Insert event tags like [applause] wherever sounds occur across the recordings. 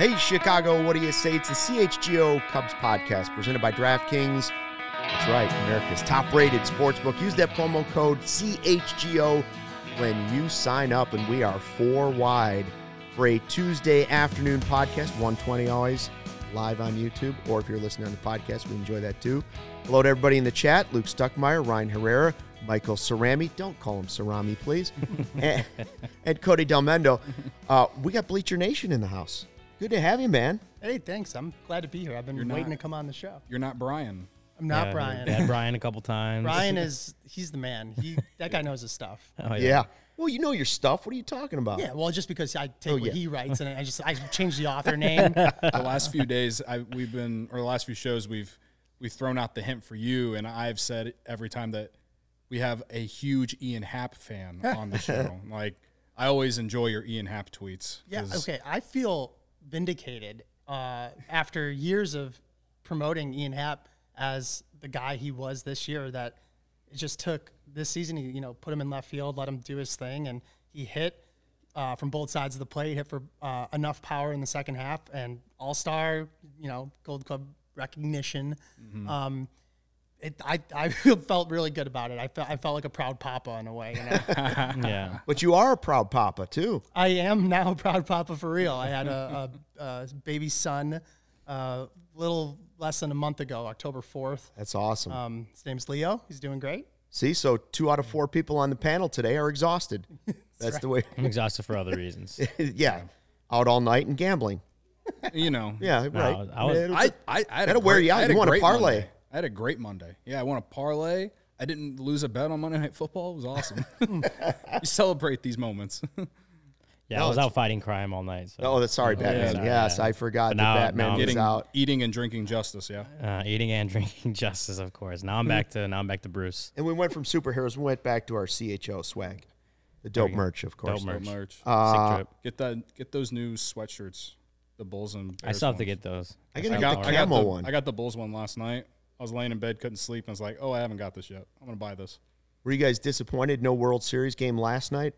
Hey, Chicago, what do you say? It's the CHGO Cubs podcast presented by DraftKings. That's right, America's top rated sportsbook. Use that promo code CHGO when you sign up, and we are four wide for a Tuesday afternoon podcast, 120 always live on YouTube, or if you're listening on the podcast, we enjoy that too. Hello to everybody in the chat Luke Stuckmeyer, Ryan Herrera, Michael Cerami. Don't call him Cerami, please. [laughs] and, and Cody Delmendo. Uh, we got Bleacher Nation in the house. Good to have you, man. Hey, thanks. I'm glad to be here. I've been You're waiting not- to come on the show. You're not Brian. I'm not Yeah, Brian. we Had Brian a couple times. Brian [laughs] is he's the man. He that guy knows his stuff. Oh, Yeah. Well, you know your stuff. What are you talking about? Yeah, well, just because I take Oh, what yeah. he writes and I just I [laughs] change the author name. The last few days, I, we've been, or the last few shows, we've we've thrown out the hint for you, and I've said every time that we have a huge Ian Happ fan [laughs] on the show. like I always enjoy your Ian Happ tweets. Yeah, 'cause okay. I feel vindicated uh, after years of promoting Ian Happ as the guy he was this year. That it just took this season. He, you know, put him in left field, let him do his thing, and he hit uh, from both sides of the plate. Hit for uh, enough power in the second half, and All Star, you know, Gold Glove recognition. Um, it, I, I [laughs] felt really good about it. I felt I felt like a proud papa in a way. You know? [laughs] Yeah. But you are a proud papa, too. I am now a proud papa for real. I had a, a, a baby son a uh, little less than a month ago, October 4th. That's awesome. Um, his name's Leo. He's doing great. See, so two out of four people on the panel today are exhausted. [laughs] That's the way. I'm exhausted for other reasons. yeah. Out all night and gambling. you know, Yeah, right. I was- Man, I I, I had Gotta a wear you out. You want a great parlay. Monday. I had a great Monday. Yeah, I won a parlay. I didn't lose a bet on Monday Night Football. It was awesome. [laughs] you celebrate these moments. [laughs] Yeah, I was out fighting crime all night. So. Oh, that's sorry, Batman. sorry, yes, yeah. I forgot But that now- Batman now was Getting, out. eating and drinking justice. Yeah. uh, eating and [laughs] drinking justice, of course. Now I'm back to now I'm back to Bruce. And we went from superheroes, we went back to our CHO swag. The dope merch, of course. Dope merch. Merch. Uh, Sick trip. Get that. Get those new sweatshirts. The Bulls and I Bears still have to get those. I get I the got, I got camo the, one. I got the Bulls one last night. I was laying in bed, couldn't sleep, and I was like, "Oh, I haven't got this yet. I'm gonna buy this." Were you guys disappointed? No World Series game last night?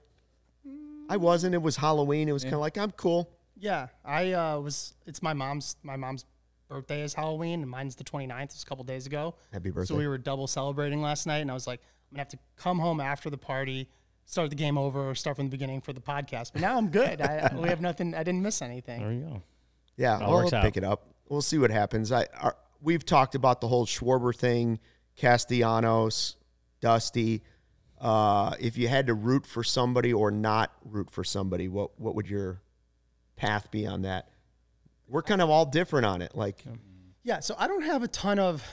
I wasn't. It was Halloween. It was kind of like, I'm cool. Yeah, I uh, was. It's my mom's. My mom's birthday is Halloween, and mine's the 29th. It's a couple days ago. Happy birthday. So we were double celebrating last night, and I was like, I'm gonna have to come home after the party, start the game over, or start from the beginning for the podcast. But now I'm good. I, [laughs] we have nothing. I didn't miss anything. There you go. Yeah, All I'll works pick out. it up. We'll see what happens. I our, we've talked about the whole Schwarber thing, Castellanos, Dusty. Uh, if you had to root for somebody or not root for somebody, what what would your path be on that? We're kind of all different on it. Like, Yeah, so I don't have a ton of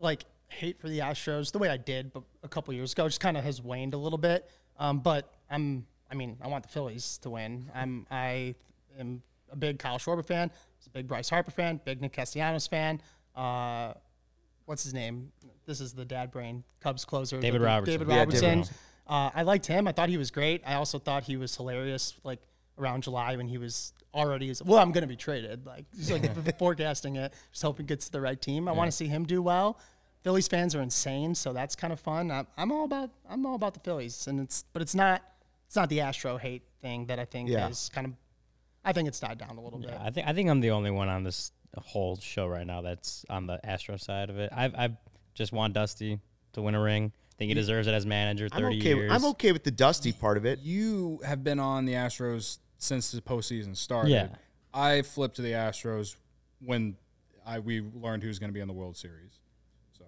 like hate for the Astros the way I did, but a couple years ago, it just kind of has waned a little bit. Um, but I'm, I mean, I want the Phillies to win. I'm, I am a big Kyle Schwarber fan. I was a big Bryce Harper fan. Big Nick Castellanos fan. Uh, what's his name? This is the dad brain Cubs closer. David the- Robertson. David Yeah, David Robertson. Robertson. Uh, I liked him. I thought he was great. I also thought he was hilarious. Like around July when he was already well, I'm going to be traded. Like just like [laughs] forecasting it, just hoping gets to the right team. I want to see him do well. Phillies fans are insane, so that's kind of fun. I'm, I'm all about I'm all about the Phillies, and it's but it's not it's not the Astro hate thing that I think Yeah. is kind of. I think it's died down a little bit. I think I think I'm the only one on this whole show right now that's on the Astro side of it. I've I've just want Dusty to win a ring. I think he deserves it as manager. I'm Thirty okay. years. I'm okay with the Dusty part of it. You have been on the Astros since the postseason started. Yeah. I flipped to the Astros when I we learned who's going to be in the World Series. So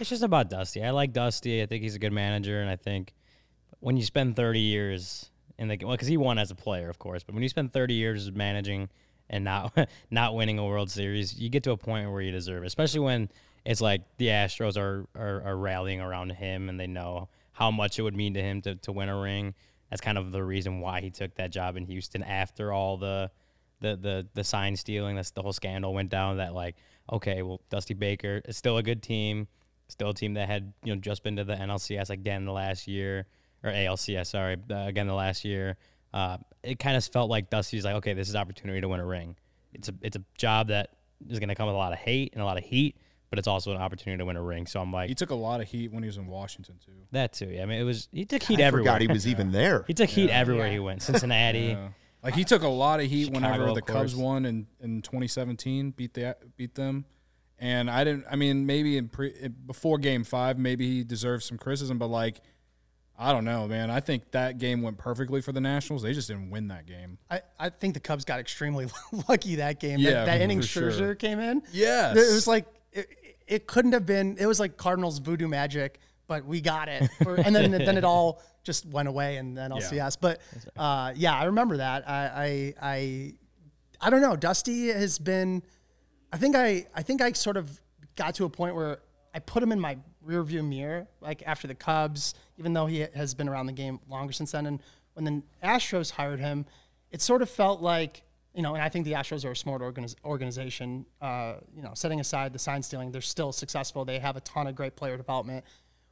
It's just about Dusty. I like Dusty. I think he's a good manager, and I think when you spend 30 years in the well, because he won as a player, of course, but when you spend 30 years managing and not [laughs] not winning a World Series, you get to a point where you deserve it. Especially when it's like the Astros are are, are rallying around him, and they know how much it would mean to him to, to win a ring. That's kind of the reason why he took that job in Houston after all the the the the sign stealing. That's the whole scandal went down. That like, okay, well, Dusty Baker is still a good team, still a team that had you know just been to the NLCS again the last year or ALCS, sorry, uh, again the last year. Uh, it kind of felt like Dusty's like, okay, this is opportunity to win a ring. It's a it's a job that is going to come with a lot of hate and a lot of heat, but it's also an opportunity to win a ring. So I'm like, he took a lot of heat when he was in Washington too. that too. Yeah, I mean, it was he took heat I everywhere. forgot he was even there. He took heat everywhere he went. Cincinnati. [laughs] Yeah. Like he took a lot of heat Chicago, whenever of the Cubs won in, in 2017, beat the beat them, and I didn't. I mean, maybe in pre, in- before Game Five, maybe he deserves some criticism, but like, I don't know, man. I think that game went perfectly for the Nationals. They just didn't win that game. I, I think the Cubs got extremely [laughs] lucky that game. Yeah, that, that inning for sure. Scherzer came in. Yes. it was like it, it couldn't have been. It was like Cardinals voodoo magic, but we got it. For, [laughs] and then then it all just went away and then LCS. But uh, yeah, I remember that. I, I I I don't know. Dusty has been. I think I I think I sort of got to a point where I put him in my rearview mirror, like after the Cubs, even though he has been around the game longer since then. And when the Astros hired him, it sort of felt like you know, and I think the Astros are a smart organiz- organization. Uh, you know, setting aside the sign stealing, they're still successful. They have a ton of great player development.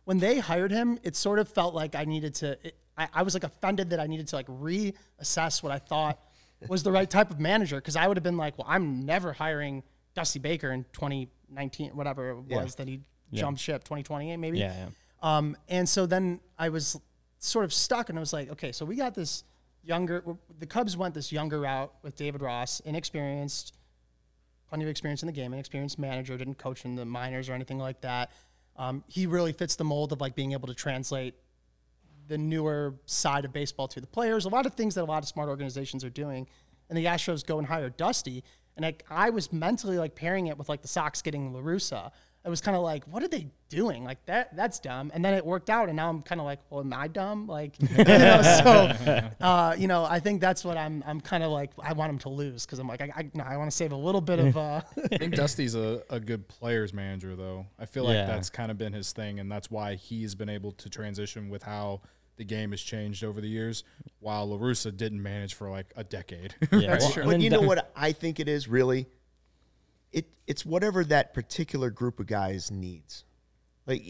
When they hired him, it sort of felt like I needed to. It, I, I was like offended that I needed to like reassess what I thought [laughs] was the right type of manager because I would have been like, well, I'm never hiring Dusty Baker in 2019, whatever it was that he jumped ship, 2028 maybe. Yeah, yeah. Um, and so then I was sort of stuck, and I was like, okay, so we got this younger. The Cubs went this younger route with David Ross, inexperienced, plenty of experience in the game, inexperienced manager, didn't coach in the minors or anything like that. Um, he really fits the mold of like being able to translate the newer side of baseball to the players. A lot of things that a lot of smart organizations are doing, and the Astros go and hire Dusty. And like I was mentally like pairing it with like the Sox getting La Russa. I was kind of like, what are they doing? Like that, that's dumb. And then it worked out, and now I'm kind of like, well, am I dumb? Like, [laughs] you know, so, uh, you know, I think that's what I'm. I'm kind of like, I want him to lose because I'm like, I, I, no, I want to save a little bit of. Uh, [laughs] I think Dusty's a, a good players manager, though. I feel like Yeah. that's kind of been his thing, and that's why he's been able to transition with how the game has changed over the years, while LaRussa didn't manage for like a decade. Yeah, That's [laughs] well, true. But you know what I think it is really? It it's whatever that particular group of guys needs. Like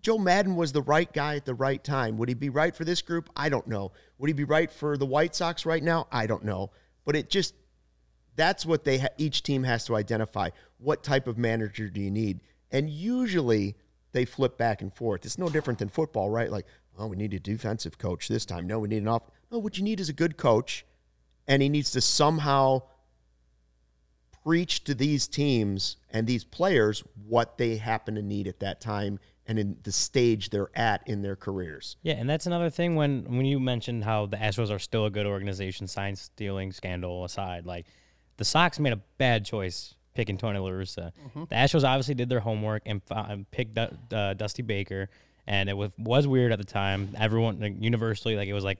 Joe Maddon was the right guy at the right time. Would he be right for this group? I don't know. Would he be right for the White Sox right now? I don't know. But it just that's what they ha- each team has to identify. What type of manager do you need? And usually they flip back and forth. It's no different than football, right? Like, oh, we need a defensive coach this time. No, we need an off. No, what you need is a good coach, and he needs to somehow preach to these teams and these players what they happen to need at that time and in the stage they're at in their careers. Yeah, and that's another thing when when you mentioned how the Astros are still a good organization, sign stealing scandal aside, like the Sox made a bad choice picking Tony La Russa. The Astros obviously did their homework and, fi- and picked Du- uh, Dusty Baker, and it was, was weird at the time. Everyone like, universally like it was like,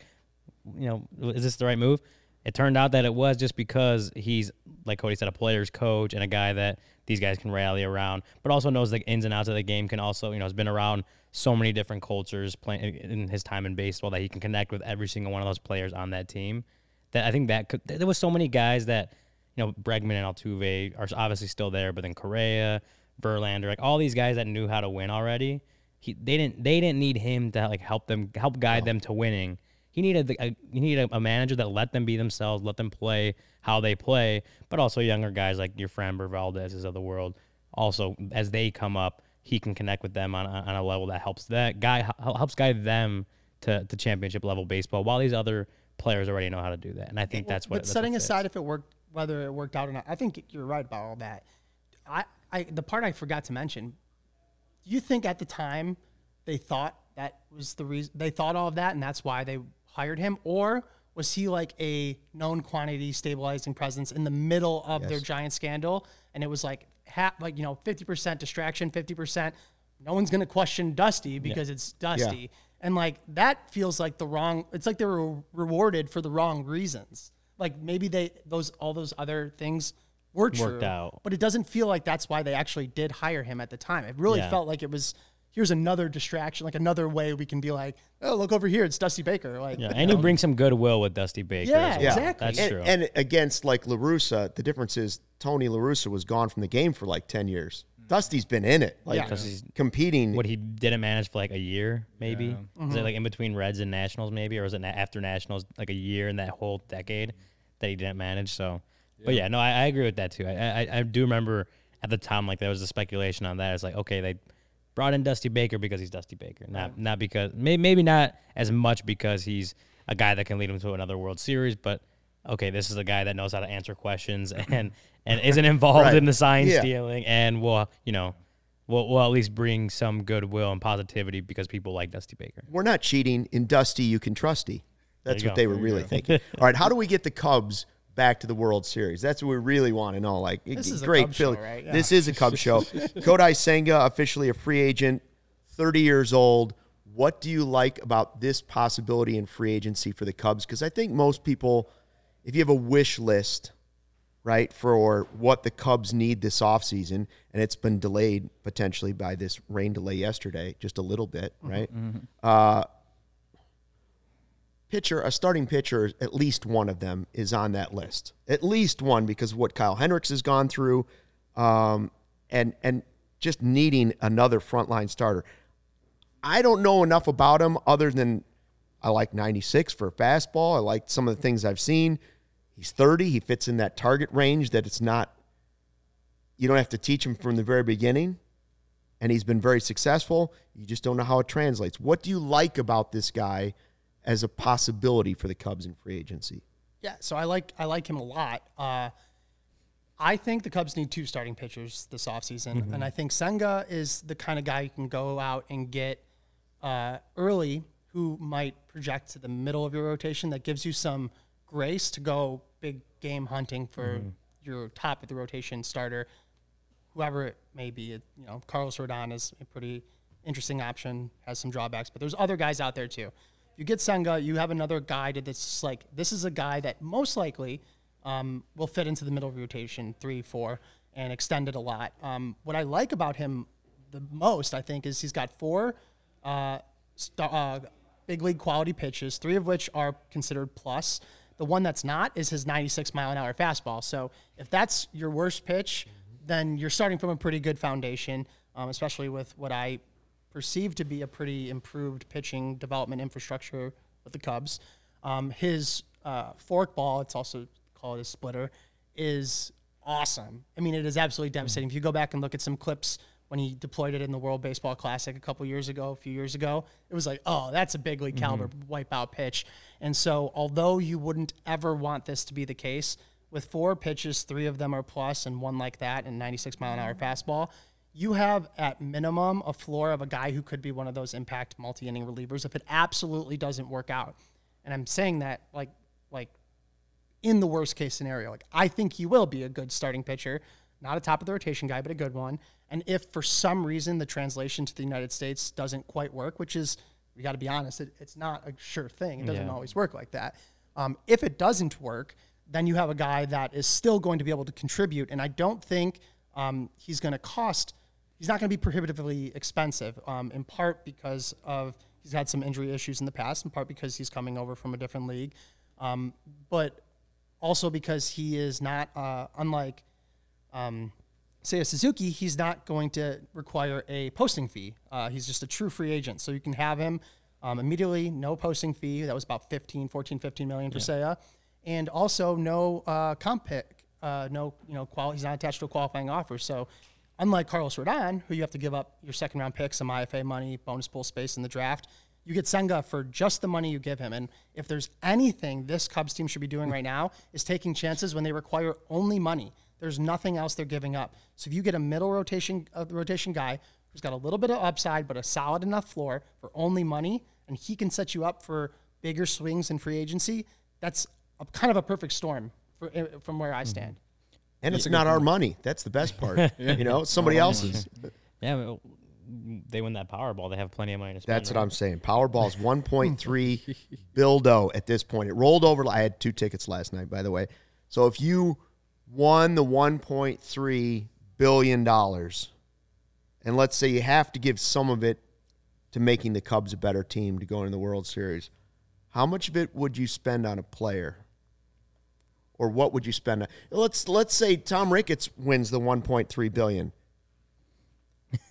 you know, is this the right move? It turned out that it was just because he's, like Cody said, a player's coach and a guy that these guys can rally around, but also knows the ins and outs of the game. Can also, you know, has been around so many different cultures playing in his time in baseball that he can connect with every single one of those players on that team. That I think that could, there was so many guys that, you know, Bregman and Altuve are obviously still there, but then Correa, Verlander, like all these guys that knew how to win already. He, they didn't they didn't need him to like help them help guide them to winning. He needed a, he needed a, manager that let them be themselves, let them play how they play, but also younger guys like your Framber Valdez's of the world. Also, as they come up, he can connect with them on, on a level that helps that guy helps guide them to, to championship level baseball. While these other players already know how to do that, and I think that's what. But that's what setting fits. aside if it worked, whether it worked out or not, I think you're right about all that. I, I, the part I forgot to mention. Do you think at the time they thought that was the reason they thought all of that, and that's why they hired him, or Was he like a known quantity stabilizing presence in the middle of their giant scandal? And it was like half, like you know, fifty percent distraction, fifty percent. No one's gonna question Dusty because it's Dusty, and like that feels like the wrong. It's like they were rewarded for the wrong reasons. Like maybe they those all those other things were true, Worked out. but it doesn't feel like that's why they actually did hire him at the time. It really Yeah. felt like it was here's another distraction, like another way we can be like, oh, look over here, it's Dusty Baker. Like, Yeah, you and you bring some goodwill with Dusty Baker. Yeah, as well. exactly. That's and, true. and against like LaRussa, the difference is Tony LaRussa was gone from the game for like 10 years. Dusty's been in it, like Yeah. 'Cause he's- competing. what he didn't manage for like a year, maybe. Is Mm-hmm. it like in between Reds and Nationals, maybe, or was it after Nationals, like a year in that whole decade that he didn't manage? So, but yeah, no, I, I agree with that too. I, I I do remember at the time like there was a speculation on that. It's like okay, they brought in Dusty Baker because he's Dusty Baker, not not because maybe maybe not as much because he's a guy that can lead him to another World Series, but. Okay, this is a guy that knows how to answer questions [laughs] and and isn't [laughs] involved Right. in the sign Yeah. stealing and will you know will will at least bring some goodwill and positivity because people like Dusty Baker. We're not cheating. In Dusty, you can trusty. That's you what go. they were really thinking. All right, how do we get the Cubs back to the World Series? That's what we really want to know. Like, This is a great Cubs show, right? Yeah. This is a Cubs show. [laughs] Kodai Senga, officially a free agent, 30 years old. What do you like about this possibility in free agency for the Cubs? Because I think most people, if you have a wish list, right, for what the Cubs need this offseason, and it's been delayed potentially by this rain delay yesterday, just a little bit, right? Uh, pitcher, a starting pitcher, at least one of them is on that list. At least one because of what Kyle Hendricks has gone through, um, and and just needing another frontline starter. I don't know enough about him other than I like 96 for fastball. I like some of the things I've seen. He's 30. He fits in that target range that it's not. You don't have to teach him from the very beginning and he's been very successful. You just don't know how it translates. What do you like about this guy as a possibility for the Cubs in free agency? Yeah, so I like I like him a lot. Uh, I think the Cubs need two starting pitchers this offseason. and I think Senga is the kind of guy you can go out and get uh, early who might project to the middle of your rotation that gives you some grace to go big game hunting for your top of the rotation starter, whoever it may be. It, you know, Carlos Rodon is a pretty interesting option, has some drawbacks, but there's other guys out there too. You get Senga, you have another guy that that's like this is a guy that most likely um, will fit into the middle rotation, three, four, and extend it a lot. Um, what I like about him the most, I think, is he's got four uh, star, uh, big league quality pitches, three of which are considered plus. The one that's not is his 96 mile an hour fastball. So if that's your worst pitch, then you're starting from a pretty good foundation, um, especially with what I perceive to be a pretty improved pitching development infrastructure with the Cubs. Um, his uh, fork ball, it's also called a splitter, is awesome. I mean, it is absolutely devastating. If you go back and look at some clips when he deployed it in the World Baseball Classic a couple years ago, a few years ago, it was like, oh, that's a big league caliber wipeout pitch. And so, although you wouldn't ever want this to be the case, with four pitches, three of them are plus and one like that, and 96 mile an hour fastball, you have at minimum a floor of a guy who could be one of those impact multi inning relievers if it absolutely doesn't work out. And I'm saying that like like in the worst case scenario. Like I think he will be a good starting pitcher, not a top of the rotation guy, but a good one. And if for some reason the translation to the United States doesn't quite work, which is we got to be honest, it, it's not a sure thing. It doesn't Yeah. always work like that. Um, if it doesn't work, then you have a guy that is still going to be able to contribute. And I don't think um, he's going to cost. He's not going to be prohibitively expensive. Um, in part because of he's had some injury issues in the past. In part because he's coming over from a different league. Um, but also because he is not uh, unlike um, say a Suzuki, he's not going to require a posting fee. Uh, he's just a true free agent. So you can have him um, immediately, no posting fee. That was about 15, 14, 15 million for Seiya. And also no uh, comp pick, uh, no, you know, qual- he's not attached to a qualifying offer. So unlike Carlos Rodon, who you have to give up your second round pick, some IFA money, bonus pool space in the draft, you get Senga for just the money you give him. And if there's anything this Cubs team should be doing right now is taking chances when they require only money. There's nothing else they're giving up. So if you get a middle rotation uh, rotation guy who's got a little bit of upside but a solid enough floor for only money, and he can set you up for bigger swings in free agency, that's a, kind of a perfect storm for, eh, from where I Mm-hmm. Stand. And it's not our money. That's the best part. [laughs] You know, somebody else's. Yeah, well, they win that Powerball. They have plenty of money to spend. That's what right? I'm saying. Powerball's 1.3 [laughs] bildo at this point. It rolled over. I had two tickets last night, by the way. So if you won the 1.3 billion dollars, and let's say you have to give some of it to making the Cubs a better team to go into the World Series, how much of it would you spend on a player? Or what would you spend? On, let's let's say Tom Ricketts wins the 1.3 billion.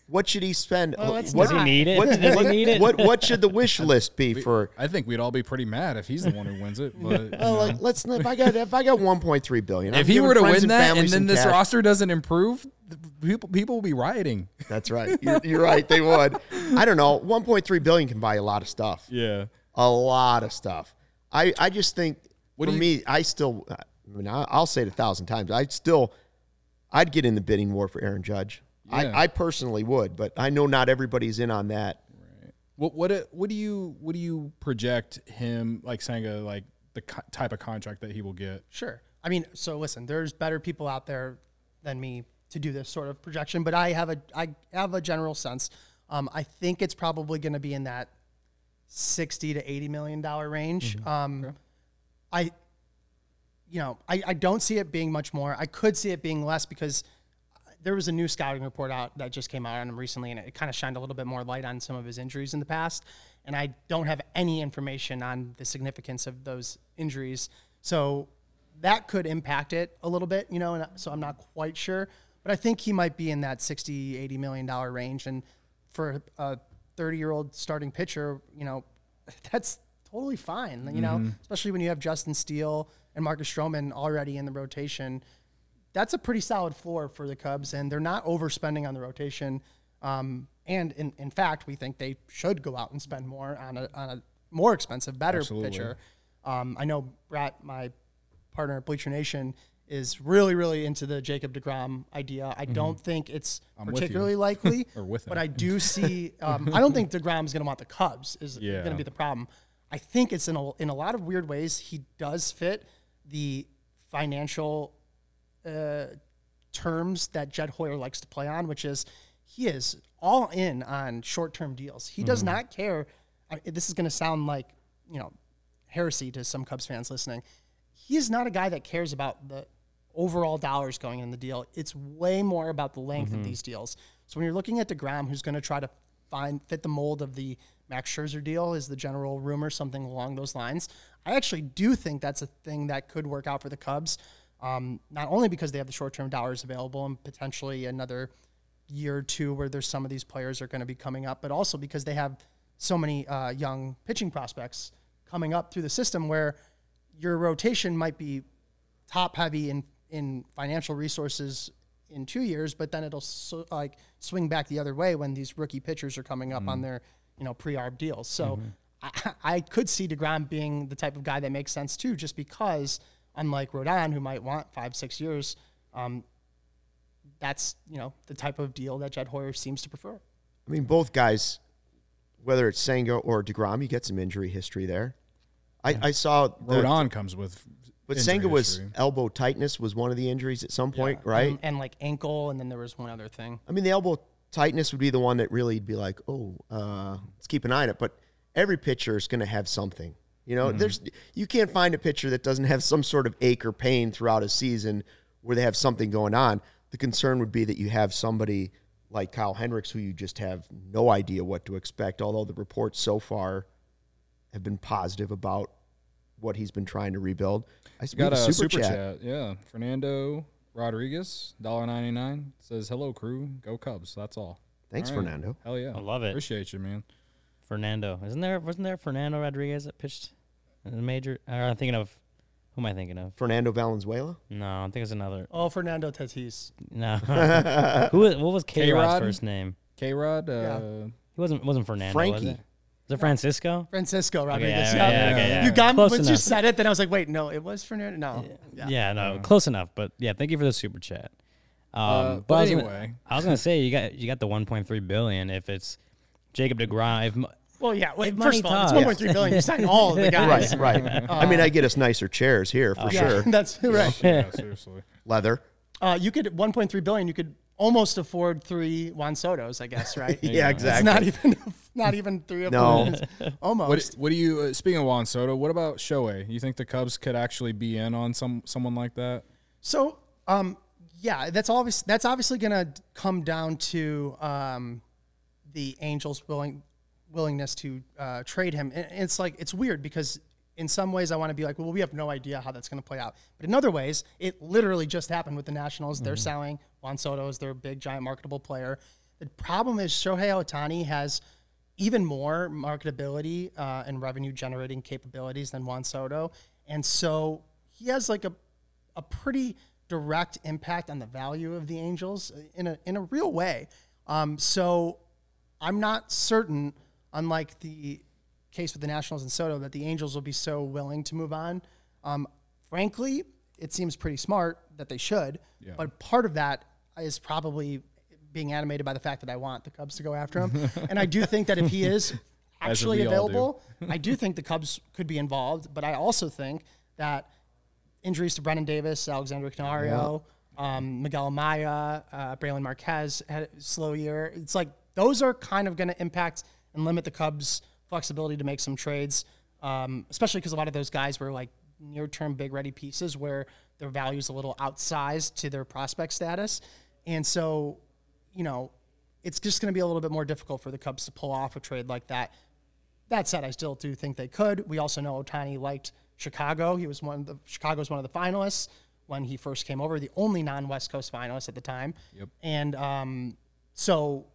What should he spend? Well, what, Does he need it? what- Does he what- [laughs] need it? What what should the wish [laughs] list be for? I think we'd all be pretty mad if he's the one who wins it. But [laughs] Well, like, let's if I got if I got 1.3 billion. I'm if he were to friends win that and then some this cash. roster doesn't improve, people people will be rioting. That's right. You're, you're right. They would. I don't know. 1.3 billion can buy a lot of stuff. Yeah. A lot of stuff. I I just think What for you- me, I still. I mean, I- I'll say it a thousand times. I'd still, I'd get in the bidding war for Aaron Judge. Yeah. I, I personally would, but I know not everybody's in on that. Right. What what uh, what do you what do you project him like Senga like the co- type of contract that he will get? Sure. I mean, so listen, there's better people out there than me to do this sort of projection, but I have a I have a general sense. Um, I think it's probably going to be in that sixty to eighty million dollar range. Um, I, you know, I, I don't see it being much more. I could see it being less because there was a new scouting report out that just came out on him recently, and it kind of shined a little bit more light on some of his injuries in the past. And I don't have any information on the significance of those injuries, so that could impact it a little bit, you know. And so I'm not quite sure, but I think he might be in that 60, 80 million dollar range. And for a 30 year old starting pitcher, you know, [laughs] that's totally fine, you know, mm-hmm. especially when you have Justin Steele and Marcus Stroman already in the rotation that's a pretty solid floor for the Cubs, and they're not overspending on the rotation. Um, and in, in fact, we think they should go out and spend more on a, on a more expensive, better Absolutely. pitcher. Um, I know Brett, my partner at Bleacher Nation, is really, really into the Jacob DeGrom idea. I don't think it's I'm particularly likely, [laughs] Or with but. I do [laughs] see. Um, I don't think DeGrom is going to want the Cubs. Is Yeah. going to be the problem. I think it's in a, in a lot of weird ways. He does fit the financial uh, terms that Jed Hoyer likes to play on, which is he is all in on short term deals. He does not care. I, this is going to sound like you know heresy to some Cubs fans listening. He is not a guy that cares about the overall dollars going in the deal. It's way more about the length of these deals. So when you're looking at Degrom, who's going to try to find fit the mold of the Max Scherzer deal, is the general rumor something along those lines. I actually do think that's a thing that could work out for the Cubs. Um, not only because they have the short-term dollars available and potentially another year or two where there's some of these players are going to be coming up, but also because they have so many uh, young pitching prospects coming up through the system where your rotation might be top heavy in in financial resources in two years, but then it'll so, like swing back the other way when these rookie pitchers are coming up on their you know pre-arb deals. So I, [laughs] I could see Degrom being the type of guy that makes sense too, just because unlike Rodon, who might want five six years, um, that's you know the type of deal that Jed Hoyer seems to prefer. I mean, both guys, whether it's Senga or Degrom, you get some injury history there. I, I saw the, Rodon comes with, but Senga was history. elbow tightness was one of the injuries at some point, right? And, and like ankle, and then there was one other thing. I mean, the elbow tightness would be the one that really would be like, oh, uh, let's keep an eye on it. But every pitcher is going to have something. You know, there's you can't find a pitcher that doesn't have some sort of ache or pain throughout a season where they have something going on. The concern would be that you have somebody like Kyle Hendricks who you just have no idea what to expect. Although the reports so far have been positive about what he's been trying to rebuild. I got a a super, chat. Yeah, Fernando Rodriguez, dollar ninety nine says, "Hello, crew. Go Cubs." That's all. Thanks, All right. Fernando. Hell yeah, I love it. Appreciate you, man. Fernando. Isn't there wasn't there Fernando Rodriguez that pitched in the major? Or I'm thinking of who am I thinking of? Fernando Valenzuela. No, I think it's another. Oh, Fernando Tatis. No. [laughs] who what was K Rod's first name? K Rod. Uh, Yeah. He wasn't wasn't Fernando. Was Frankie. it? Was it Francisco? Francisco Rodriguez. yeah, yeah. yeah, okay, yeah. You got me Close once you said it, then I was like, wait, no, it was Fernando. No. Yeah, no, close enough. But yeah, thank you for the super chat. Um, Uh, but but I was gonna- anyway. I was gonna say you got you got the 1.3 billion if it's Jacob Degrom. If m- Well, yeah. Wait, If money first of all, it's talks. 1.3 billion. You sign all of the [laughs] guys. Right, right. [laughs] I mean, I get us nicer chairs here for Yeah, sure. [laughs] that's right. yeah, seriously. Leather. Uh, you could 1.3 billion. You could almost afford three Juan Sotos, I guess, right? [laughs] Yeah, It's exactly. not even [laughs] not even three of No. them. It's Almost. What, what do you? Uh, speaking of Juan Soto, what about Shohei? You think the Cubs could actually be in on some someone like that? So, um, yeah, that's obvious. That's obviously going to come down to um, the Angels' willing willingness to uh, trade him. And it's like it's weird because in some ways I want to be like, well, we have no idea how that's going to play out. But in other ways, it literally just happened with the Nationals. They're selling Juan Soto as their big, giant, marketable player. The problem is Shohei Ohtani has even more marketability uh, and revenue generating capabilities than Juan Soto. And so he has like a, a pretty direct impact on the value of the Angels in a, in a real way. Um, so I'm not certain, unlike the case with the Nationals and Soto, that the Angels will be so willing to move on. Um, frankly, it seems pretty smart that they should. But part of that is probably being animated by the fact that I want the Cubs to go after him. [laughs] and I do think that if he is [laughs] actually all do. available, I do think the Cubs could be involved. But I also think that injuries to Brennen Davis, Alexander Canario, um, Miguel Amaya, uh, Brailyn Marquez had a slow year. It's like those are kind of going to impact and limit the Cubs' flexibility to make some trades, um, especially because a lot of those guys were like near-term big ready pieces where their value is a little outsized to their prospect status, and so you know it's just going to be a little bit more difficult for the Cubs to pull off a trade like that. That said, I still do think they could. We also know Ohtani liked Chicago. He was one of the Chicago was one of the finalists when he first came over, the only non-West Coast finalist at the time. Yep. And um, so,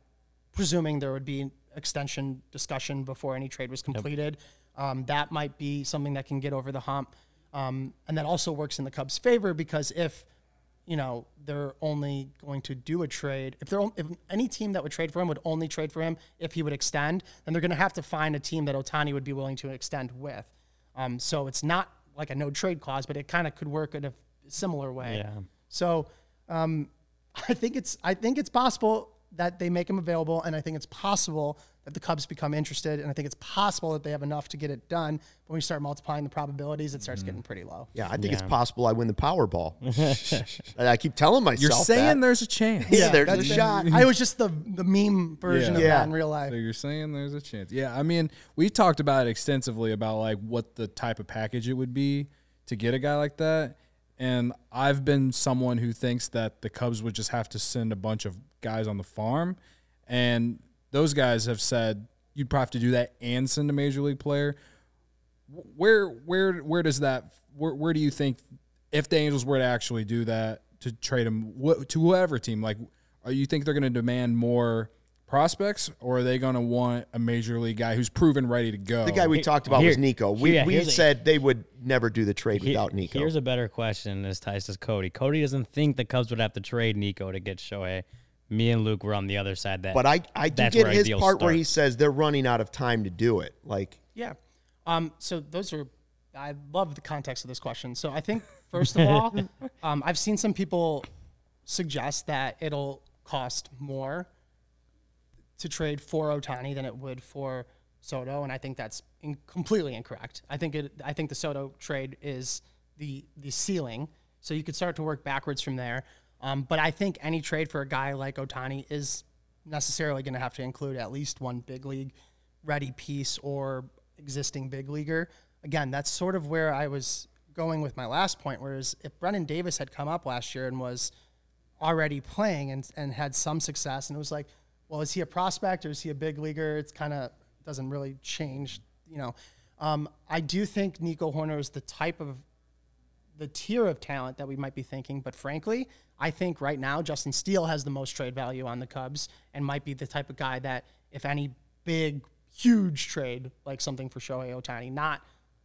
presuming there would be extension discussion before any trade was completed, um, that might be something that can get over the hump. Um, and that also works in the Cubs' favor because if you know they're only going to do a trade if they're if any team that would trade for him would only trade for him if he would extend then they're going to have to find a team that Ohtani would be willing to extend with. Um, so it's not like a no trade clause but it kind of could work in a similar way. Yeah. so um, [laughs] I think it's I think it's possible that they make him available, and I think it's possible that the Cubs become interested, and I think it's possible that they have enough to get it done. But when you start multiplying the probabilities, it starts mm-hmm. getting pretty low. Yeah, I think it's possible I win the Powerball. [laughs] And I keep telling myself You're saying that. there's a chance. [laughs] Yeah, there's a it. shot. I was just the the meme version of Yeah. that in real life. So you're saying there's a chance. Yeah, I mean, we talked about it extensively about like what the type of package it would be to get a guy like that. And I've been someone who thinks that the Cubs would just have to send a bunch of guys on the farm. And those guys have said you'd probably have to do that and send a major league player. Where where where does that where, where do you think if the Angels were to actually do that to trade him to whoever team like are you think they're going to demand more prospects or are they going to want a major league guy who's proven ready to go? The guy we talked about Here- was Nico. We, yeah, we here's a- said they would never do the trade He- without Nico. Here's a better question as ties says Cody. Cody doesn't think the Cubs would have to trade Nico to get Shohei. Me and Luke were on the other side. That, but I, I do that's get where his ideals part where he says they're running out of time to do it. Like, Yeah. Um, so those are, I love the context of this question. So I think, first of all, [laughs] um, I've seen some people suggest that it'll cost more to trade for Ohtani than it would for Soto, and I think that's in, completely incorrect. I think it. I think the Soto trade is the the ceiling, so you could start to work backwards from there. Um, but I think any trade for a guy like Ohtani is necessarily going to have to include at least one big league ready piece or existing big leaguer. Again, that's sort of where I was going with my last point. Whereas if Brennen Davis had come up last year and was already playing and, and had some success, and it was like, well, is he a prospect or is he a big leaguer? It's kind of doesn't really change, you know. Um, I do think Nico Hoerner is the type of the tier of talent that we might be thinking. But frankly, I think right now Justin Steele has the most trade value on the Cubs and might be the type of guy that if any big, huge trade like something for Shohei Ohtani, not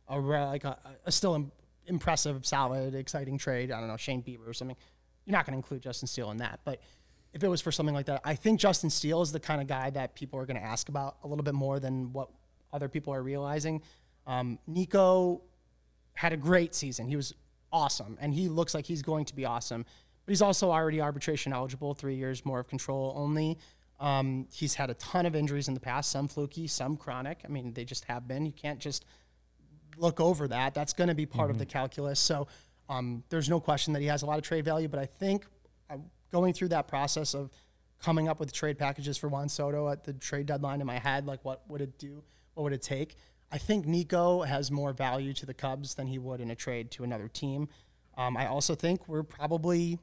a like a, a still im- impressive, solid, exciting trade. I don't know Shane Bieber or something. You're not going to include Justin Steele in that, but. If it was for something like that, I think Justin Steele is the kind of guy that people are going to ask about a little bit more than what other people are realizing. Um, Nico had a great season. He was awesome, and he looks like he's going to be awesome. But he's also already arbitration eligible, three years more of control only. Um, he's had a ton of injuries in the past, some fluky, some chronic. I mean, they just have been. You can't just look over that. That's going to be part of the calculus. So um, there's no question that he has a lot of trade value. But I think uh, going through that process of coming up with trade packages for Juan Soto at the trade deadline in my head, like what would it do? What would it take? I think Nico has more value to the Cubs than he would in a trade to another team. Um, I also think we're probably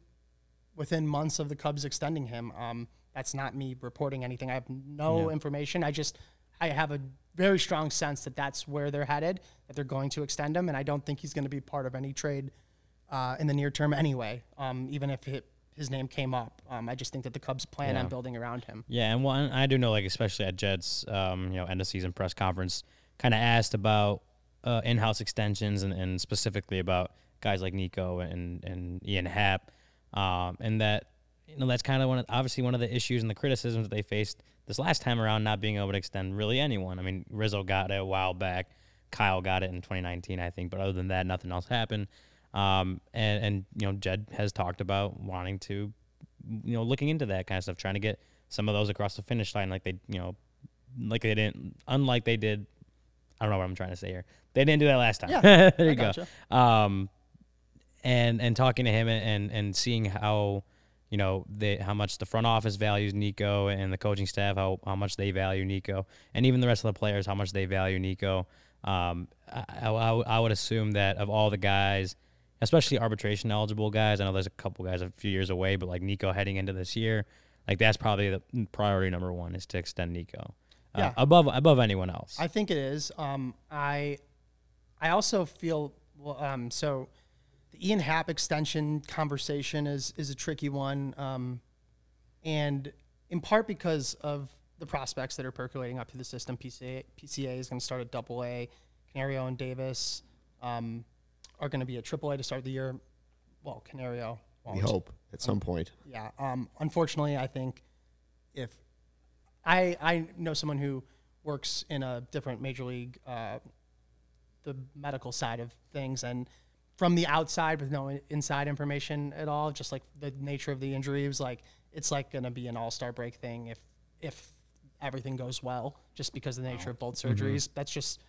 within months of the Cubs extending him. Um, that's not me reporting anything. I have no information. I just I have a very strong sense that that's where they're headed. That they're going to extend him, and I don't think he's going to be part of any trade uh, in the near term anyway. Um, even if it, his name came up, um, I just think that the Cubs plan on building around him. Yeah, and one I do know, like especially at Jed's, um, you know, end of season press conference, kind of asked about uh, in-house extensions and, and specifically about guys like Nico and and Ian Happ, um, and that you know that's kind of one of obviously one of the issues and the criticisms that they faced this last time around, not being able to extend really anyone. I mean, Rizzo got it a while back, Kyle got it in 2019, I think, but other than that, nothing else happened. Um, and and you know, Jed has talked about wanting to, you know, looking into that kind of stuff, trying to get some of those across the finish line, like they, you know, like they didn't, unlike they did. I don't know what I'm trying to say here. They didn't do that last time. Yeah, [laughs] there you go. Um, and and talking to him and and, and seeing how you know they how much the front office values Nico and the coaching staff how how much they value Nico and even the rest of the players how much they value Nico. Um, I, I, I would assume that of all the guys, especially arbitration eligible guys, I know there's a couple guys a few years away, but like Nico heading into this year, like that's probably the priority number one is to extend Nico. Uh, Yeah. above above anyone else. I think it is. Um, I I also feel well, um, so. The Ian Happ extension conversation is is a tricky one, um, and in part because of the prospects that are percolating up through the system. PCA, PCA is going to start at Double A. Canario and Davis um, are going to be a Triple A to start the year. Well, Canario. We won't. hope at some point. Yeah. Um, unfortunately, I think if I I know someone who works in a different major league, uh, the medical side of things, and from the outside with no inside information at all, just like the nature of the injury, it was like it's like going to be an all star break thing if if everything goes well, just because of the nature of both surgeries. That's just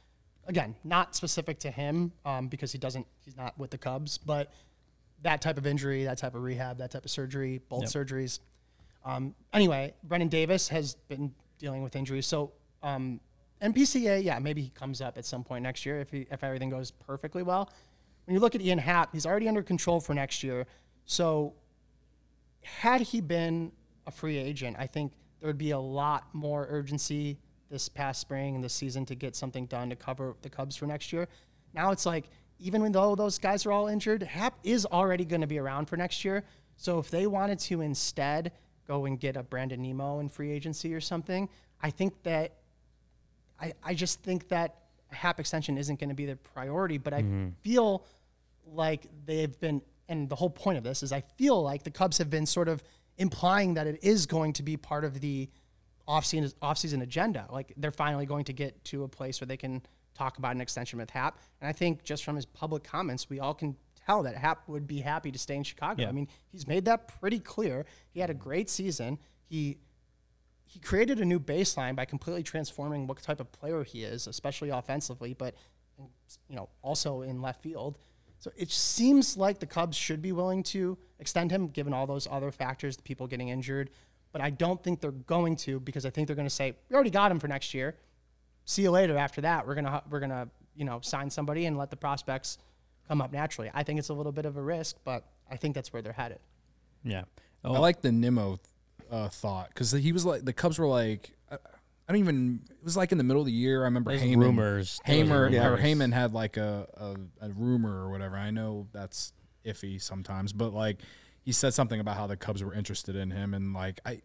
again not specific to him um, because he doesn't he's not with the Cubs, but that type of injury, that type of rehab, that type of surgery, both surgeries. Um, anyway, Brennen Davis has been dealing with injuries. So, um, NPCA, yeah, maybe he comes up at some point next year if, he, if everything goes perfectly well. When you look at Ian Happ, he's already under control for next year. So, had he been a free agent, I think there would be a lot more urgency this past spring and this season to get something done to cover the Cubs for next year. Now it's like, even though those guys are all injured, Happ is already going to be around for next year. So if they wanted to instead go and get a Brandon Nimmo in free agency or something, I think that I, I just think that Happ extension isn't going to be the priority. But I mm-hmm. feel like they've been, and the whole point of this is I feel like the Cubs have been sort of implying that it is going to be part of the offseason, offseason agenda. Like they're finally going to get to a place where they can talk about an extension with Happ. And I think just from his public comments, we all can tell that Happ would be happy to stay in Chicago. I mean, he's made that pretty clear. He had a great season. He he created a new baseline by completely transforming what type of player he is, especially offensively, but you know also in left field. So it seems like the Cubs should be willing to extend him, given all those other factors, the people getting injured. But I don't think they're going to because I think they're going to say we already got him for next year. See you later. After that, we're gonna we're gonna you know sign somebody and let the prospects come up naturally. I think it's a little bit of a risk, but I think that's where they're headed. yeah. I Oh, like the Nimmo uh, thought because he was like the Cubs were like I, I don't even it was like in the middle of the year. I remember There's Heyman, rumors. There Hamer rumors. or Heyman had like a, a a rumor or whatever. I know that's iffy sometimes, but like he said something about how the Cubs were interested in him, and like I.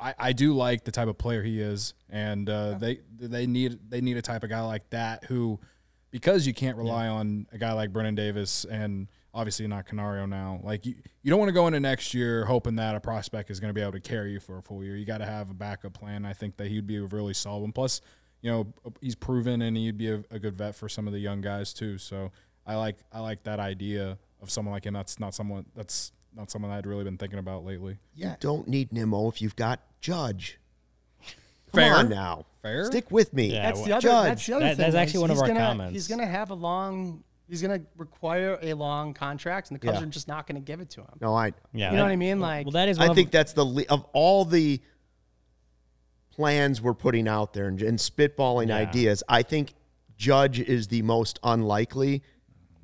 I, I do like the type of player he is, and uh, they they need they need a type of guy like that who, because you can't rely on a guy like Brennen Davis and obviously not Canario now. Like you, you don't want to go into next year hoping that a prospect is going to be able to carry you for a full year. You got to have a backup plan. I think that he'd be a really solid one. Plus, you know, he's proven and he'd be a, a good vet for some of the young guys too. So I like I like that idea of someone like him. That's not someone that's not someone I'd really been thinking about lately. You don't need Nimmo if you've got Judge. Come Fair. on now. Fair. Stick with me. Yeah, That's the other. Judge. That's the other That- thing. that's is actually one of our gonna, comments. He's going to have a long. He's going to require a long contract, and the Cubs Yeah. are just not going to give it to him. No, I Yeah, You know that- what I mean? Like, Well, that is. One I of- think that's the le- of all the plans we're putting out there and, and spitballing Yeah. ideas. I think Judge is the most unlikely,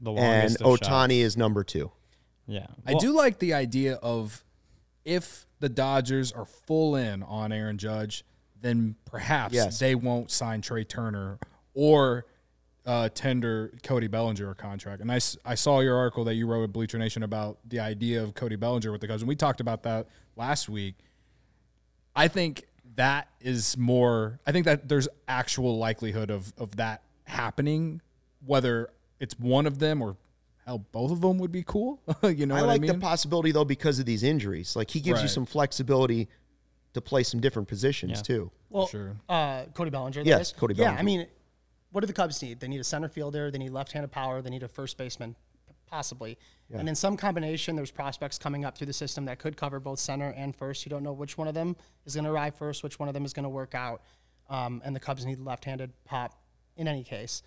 the and longest of Ohtani shots. is number two. Yeah, I Well, do like the idea of if the Dodgers are full in on Aaron Judge, then perhaps Yes. they won't sign Trea Turner or uh, tender Cody Bellinger a contract. And I, s- I saw your article that you wrote at Bleacher Nation about the idea of Cody Bellinger with the Cubs, and we talked about that last week. I think that is more. I think that there's actual likelihood of of that happening, whether it's one of them or hell, both of them would be cool. [laughs] you know I what like I the mean? possibility though because of these injuries. Like he gives you some flexibility to play some different positions Yeah. too. well, sure. uh, Cody Bellinger. that Yes, is. Cody Yeah, I mean, what do the Cubs need? They need a center fielder. They need left-handed power. They need a first baseman, possibly. And in some combination, there's prospects coming up through the system that could cover both center and first. You don't know which one of them is going to arrive first, which one of them is going to work out. Um, and the Cubs need left-handed pop in any case.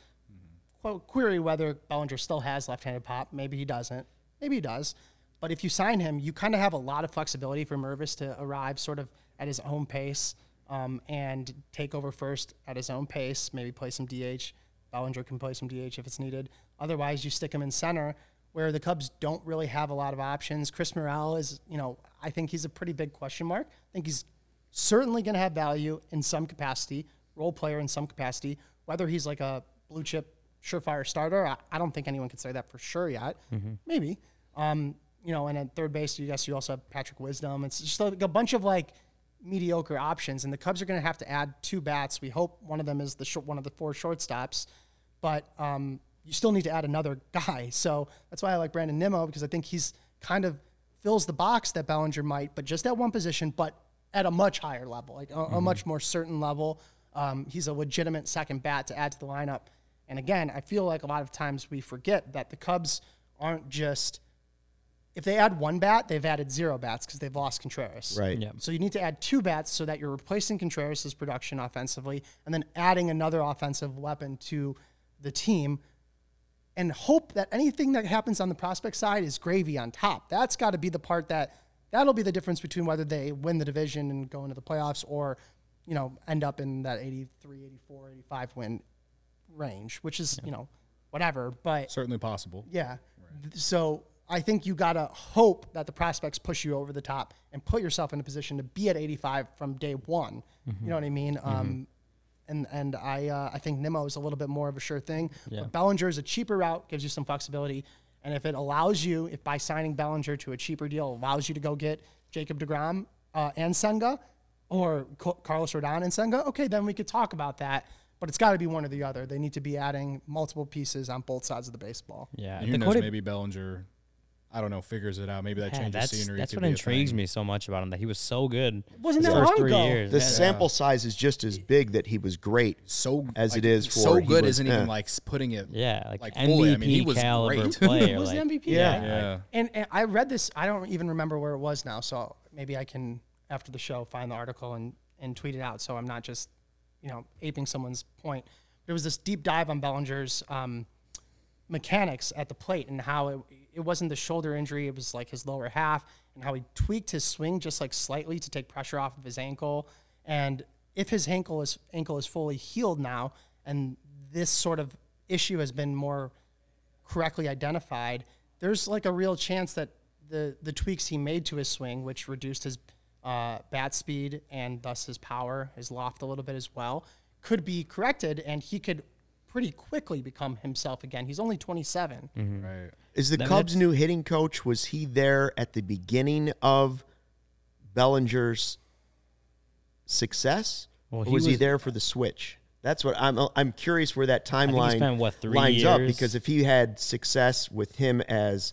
Qu- query whether Bellinger still has left-handed pop. Maybe he doesn't. Maybe he does. But if you sign him, you kind of have a lot of flexibility for Mervis to arrive sort of at his own pace um, and take over first at his own pace. Maybe play some DH. Bellinger can play some DH if it's needed. Otherwise, you stick him in center, where the Cubs don't really have a lot of options. Chris Morel is, you know, I think he's a pretty big question mark. I think he's certainly going to have value in some capacity, role player in some capacity. Whether he's like a blue chip surefire starter, I, I don't think anyone can say that for sure yet. Maybe. Um, you know, and at third base, you guess you also have Patrick Wisdom. It's just like a bunch of like mediocre options, and the Cubs are going to have to add two bats. We hope one of them is the short, one of the four shortstops, but um, you still need to add another [laughs] guy. So that's why I like Brandon Nimmo because I think he's kind of fills the box that Bellinger might, but just at one position, but at a much higher level, like a, a much more certain level. Um, he's a legitimate second bat to add to the lineup. And again, I feel like a lot of times we forget that the Cubs aren't just if they add one bat, they've added zero bats because they've lost Contreras. Right. Yeah. So you need to add two bats so that you're replacing Contreras' production offensively and then adding another offensive weapon to the team and hope that anything that happens on the prospect side is gravy on top. That's got to be the part that that'll be the difference between whether they win the division and go into the playoffs or, you know, end up in that 83, 84, 85 win range, which is, you know, whatever. But Certainly possible. yeah. So I think you got to hope that the prospects push you over the top and put yourself in a position to be at 85 from day one. You know what I mean? Um, and and I uh, I think Nimmo is a little bit more of a sure thing. But Bellinger is a cheaper route, gives you some flexibility. And if it allows you, if by signing Bellinger to a cheaper deal allows you to go get Jacob DeGrom uh, and Senga or Co- Carlos Rodon and Senga, okay, then we could talk about that. But it's got to be one or the other. They need to be adding multiple pieces on both sides of the baseball. yeah. Who the knows? Cody- Maybe Bellinger, I don't know, figures it out. Maybe that Yeah, changes that's scenery. that's what intrigues me so much about him that he was so good. Wasn't his that long three ago? years. The Yeah. sample size is just as big that he was great. So As like, it is for so good was- isn't eh. even like putting it. Yeah, like, Like, MVP fully. I mean, he was caliber great. player. was like, the MVP. Yeah. Yeah. And, and I read this. I don't even remember where it was now. So maybe I can after the show find the article and and tweet it out. So I'm not just you know aping someone's point. There was this deep dive on Bellinger's um, mechanics at the plate and how it, it wasn't the shoulder injury. It was like his lower half and how he tweaked his swing just like slightly to take pressure off of his ankle. And if his ankle is ankle is fully healed now, and this sort of issue has been more correctly identified, there's like a real chance that the the tweaks he made to his swing, which reduced his uh, bat speed and thus his power, his loft a little bit as well, could be corrected, and he could pretty quickly become himself again. He's only 27. Right. Is the That- Cubs' new hitting coach? Was he there at the beginning of Bellinger's success, Well, or he was, he there for the switch? That's what I'm. I'm curious where that timeline spent, what, three lines up because if he had success with him as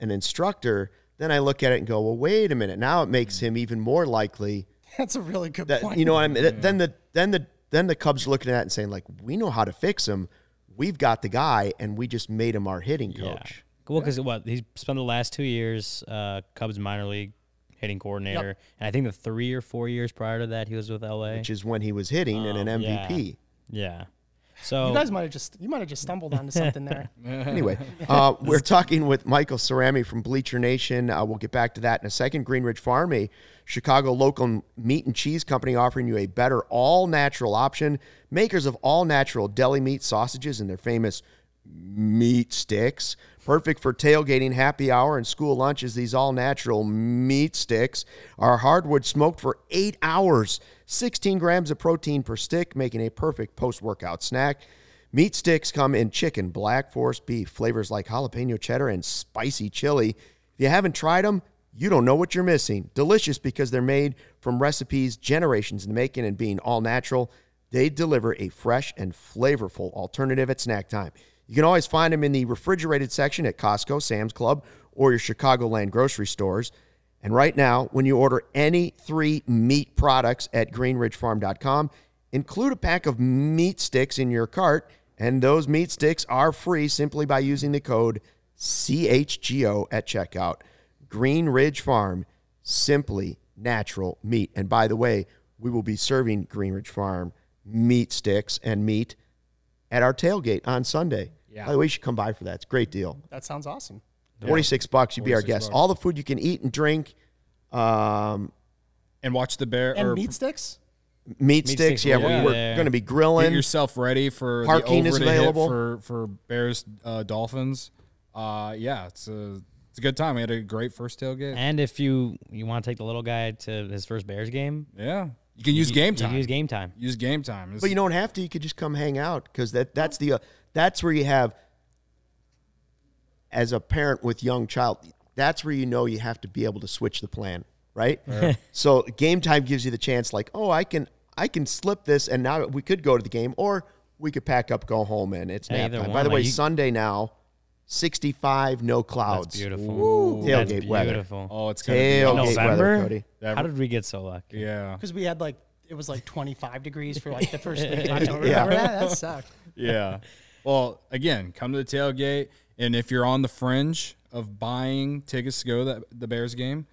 an instructor, then I look at it and go, well, wait a minute. Now it makes him even more likely [laughs] That's a really good that point. you know what I mean. Then the then the then the Cubs are looking at it and saying like, we know how to fix him. We've got the guy, and we just made him our hitting Yeah. coach. Well, because what he's spent the last two years, uh, Cubs minor league hitting coordinator, and I think the three or four years prior to that, he was with LA. which is when he was hitting and an yeah. MVP. yeah. So You guys might have just you might have just stumbled onto something there. [laughs] Anyway, uh, we're talking with Michael Cerami from Bleacher Nation. Uh, we'll get back to that in a second. Greenridge Farm, a Chicago local meat and cheese company, offering you a better all natural option. Makers of all natural deli meat sausages and their famous meat sticks. Perfect for tailgating, happy hour, and school lunches. These all natural meat sticks are hardwood smoked for eight hours, 16 grams of protein per stick, making a perfect post workout snack. Meat sticks come in chicken, black forest beef, flavors like jalapeno cheddar, and spicy chili. If you haven't tried them, you don't know what you're missing. Delicious because they're made from recipes generations in the making and being all natural. They deliver a fresh and flavorful alternative at snack time. You can always find them in the refrigerated section at Costco, Sam's Club, or your Chicagoland grocery stores. And right now, when you order any three meat products at greenridgefarm.com, include a pack of meat sticks in your cart, and those meat sticks are free simply by using the code CHGO at checkout. Green Ridge Farm, simply natural meat. And by the way, we will be serving Green Ridge Farm meat sticks and meat at our tailgate on Sunday. Yeah. By the way, you should come by for that. It's a great deal. That sounds awesome. 46 bucks, you'd be our 46 guest. bucks. All the food you can eat and drink. Um, and watch the bear And or meat sticks? meat, Meat sticks, sticks yeah, will we're, we're there. going to be get grilling. yourself ready for Parking the is over to hit available. for for Bears uh, Dolphins. Uh, yeah, it's a it's a good time. We had a great first tailgate. and if you you want to take the little guy to his first Bears game, yeah, you can use game you time. can use game time. Use game time. It's- But you don't have to. You could just come hang out because that that's the uh, that's where you have as a parent with young child. That's where you know you have to be able to switch the plan, right? [laughs] so game time gives you the chance, like, oh, I can I can slip this, and now we could go to the game, or we could pack up, go home, and it's Yeah, nap time. one, By the like way, you- Sunday now, sixty five, no clouds. That's beautiful. That's Tailgate weather. beautiful. oh, it's gonna be weather, November? Cody. How did we get so lucky? yeah, Because we had like it was like 25 degrees for like the first [laughs] week of Yeah. Remember that? That sucked. yeah. [laughs] Well, again, come to the tailgate, and if you're on the fringe of buying tickets to go to the, the Bears game,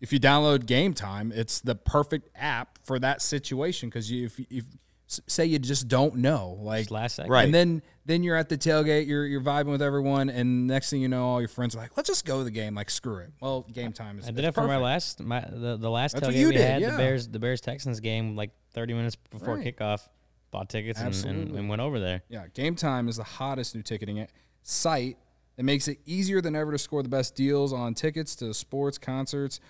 if you download Game Time, it's the perfect app for that situation because you if, if say you just don't know, like Just last second. Right. and then then you're at the tailgate, you're you're vibing with everyone, and next thing you know, all your friends are like, "Let's just go to the game." Like, screw it. Well, Game Time is. I did it's it for my last my the, the last That's tailgate you we did, had yeah. the Bears the Bears Texans game like 30 minutes before Right. kickoff. Bought tickets and, and, and went over there. Yeah, Game Time is the hottest new ticketing site that makes it easier than ever to score the best deals on tickets to sports, concerts,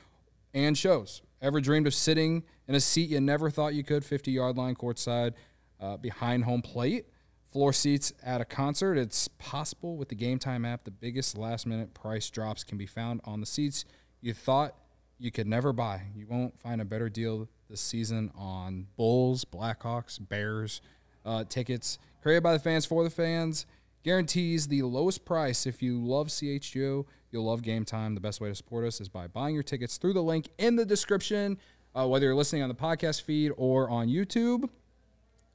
and shows. Ever dreamed of sitting in a seat you never thought you could, 50 yard line courtside, uh, behind home plate, floor seats at a concert? It's possible with the Game Time app. The biggest last minute price drops can be found on the seats you thought you could never buy. You won't find a better deal this season on Bulls, Blackhawks, Bears uh, tickets. Created by the fans for the fans. Guarantees the lowest price. If you love CHGO, you'll love Game Time. The best way to support us is by buying your tickets through the link in the description, uh, whether you're listening on the podcast feed or on YouTube.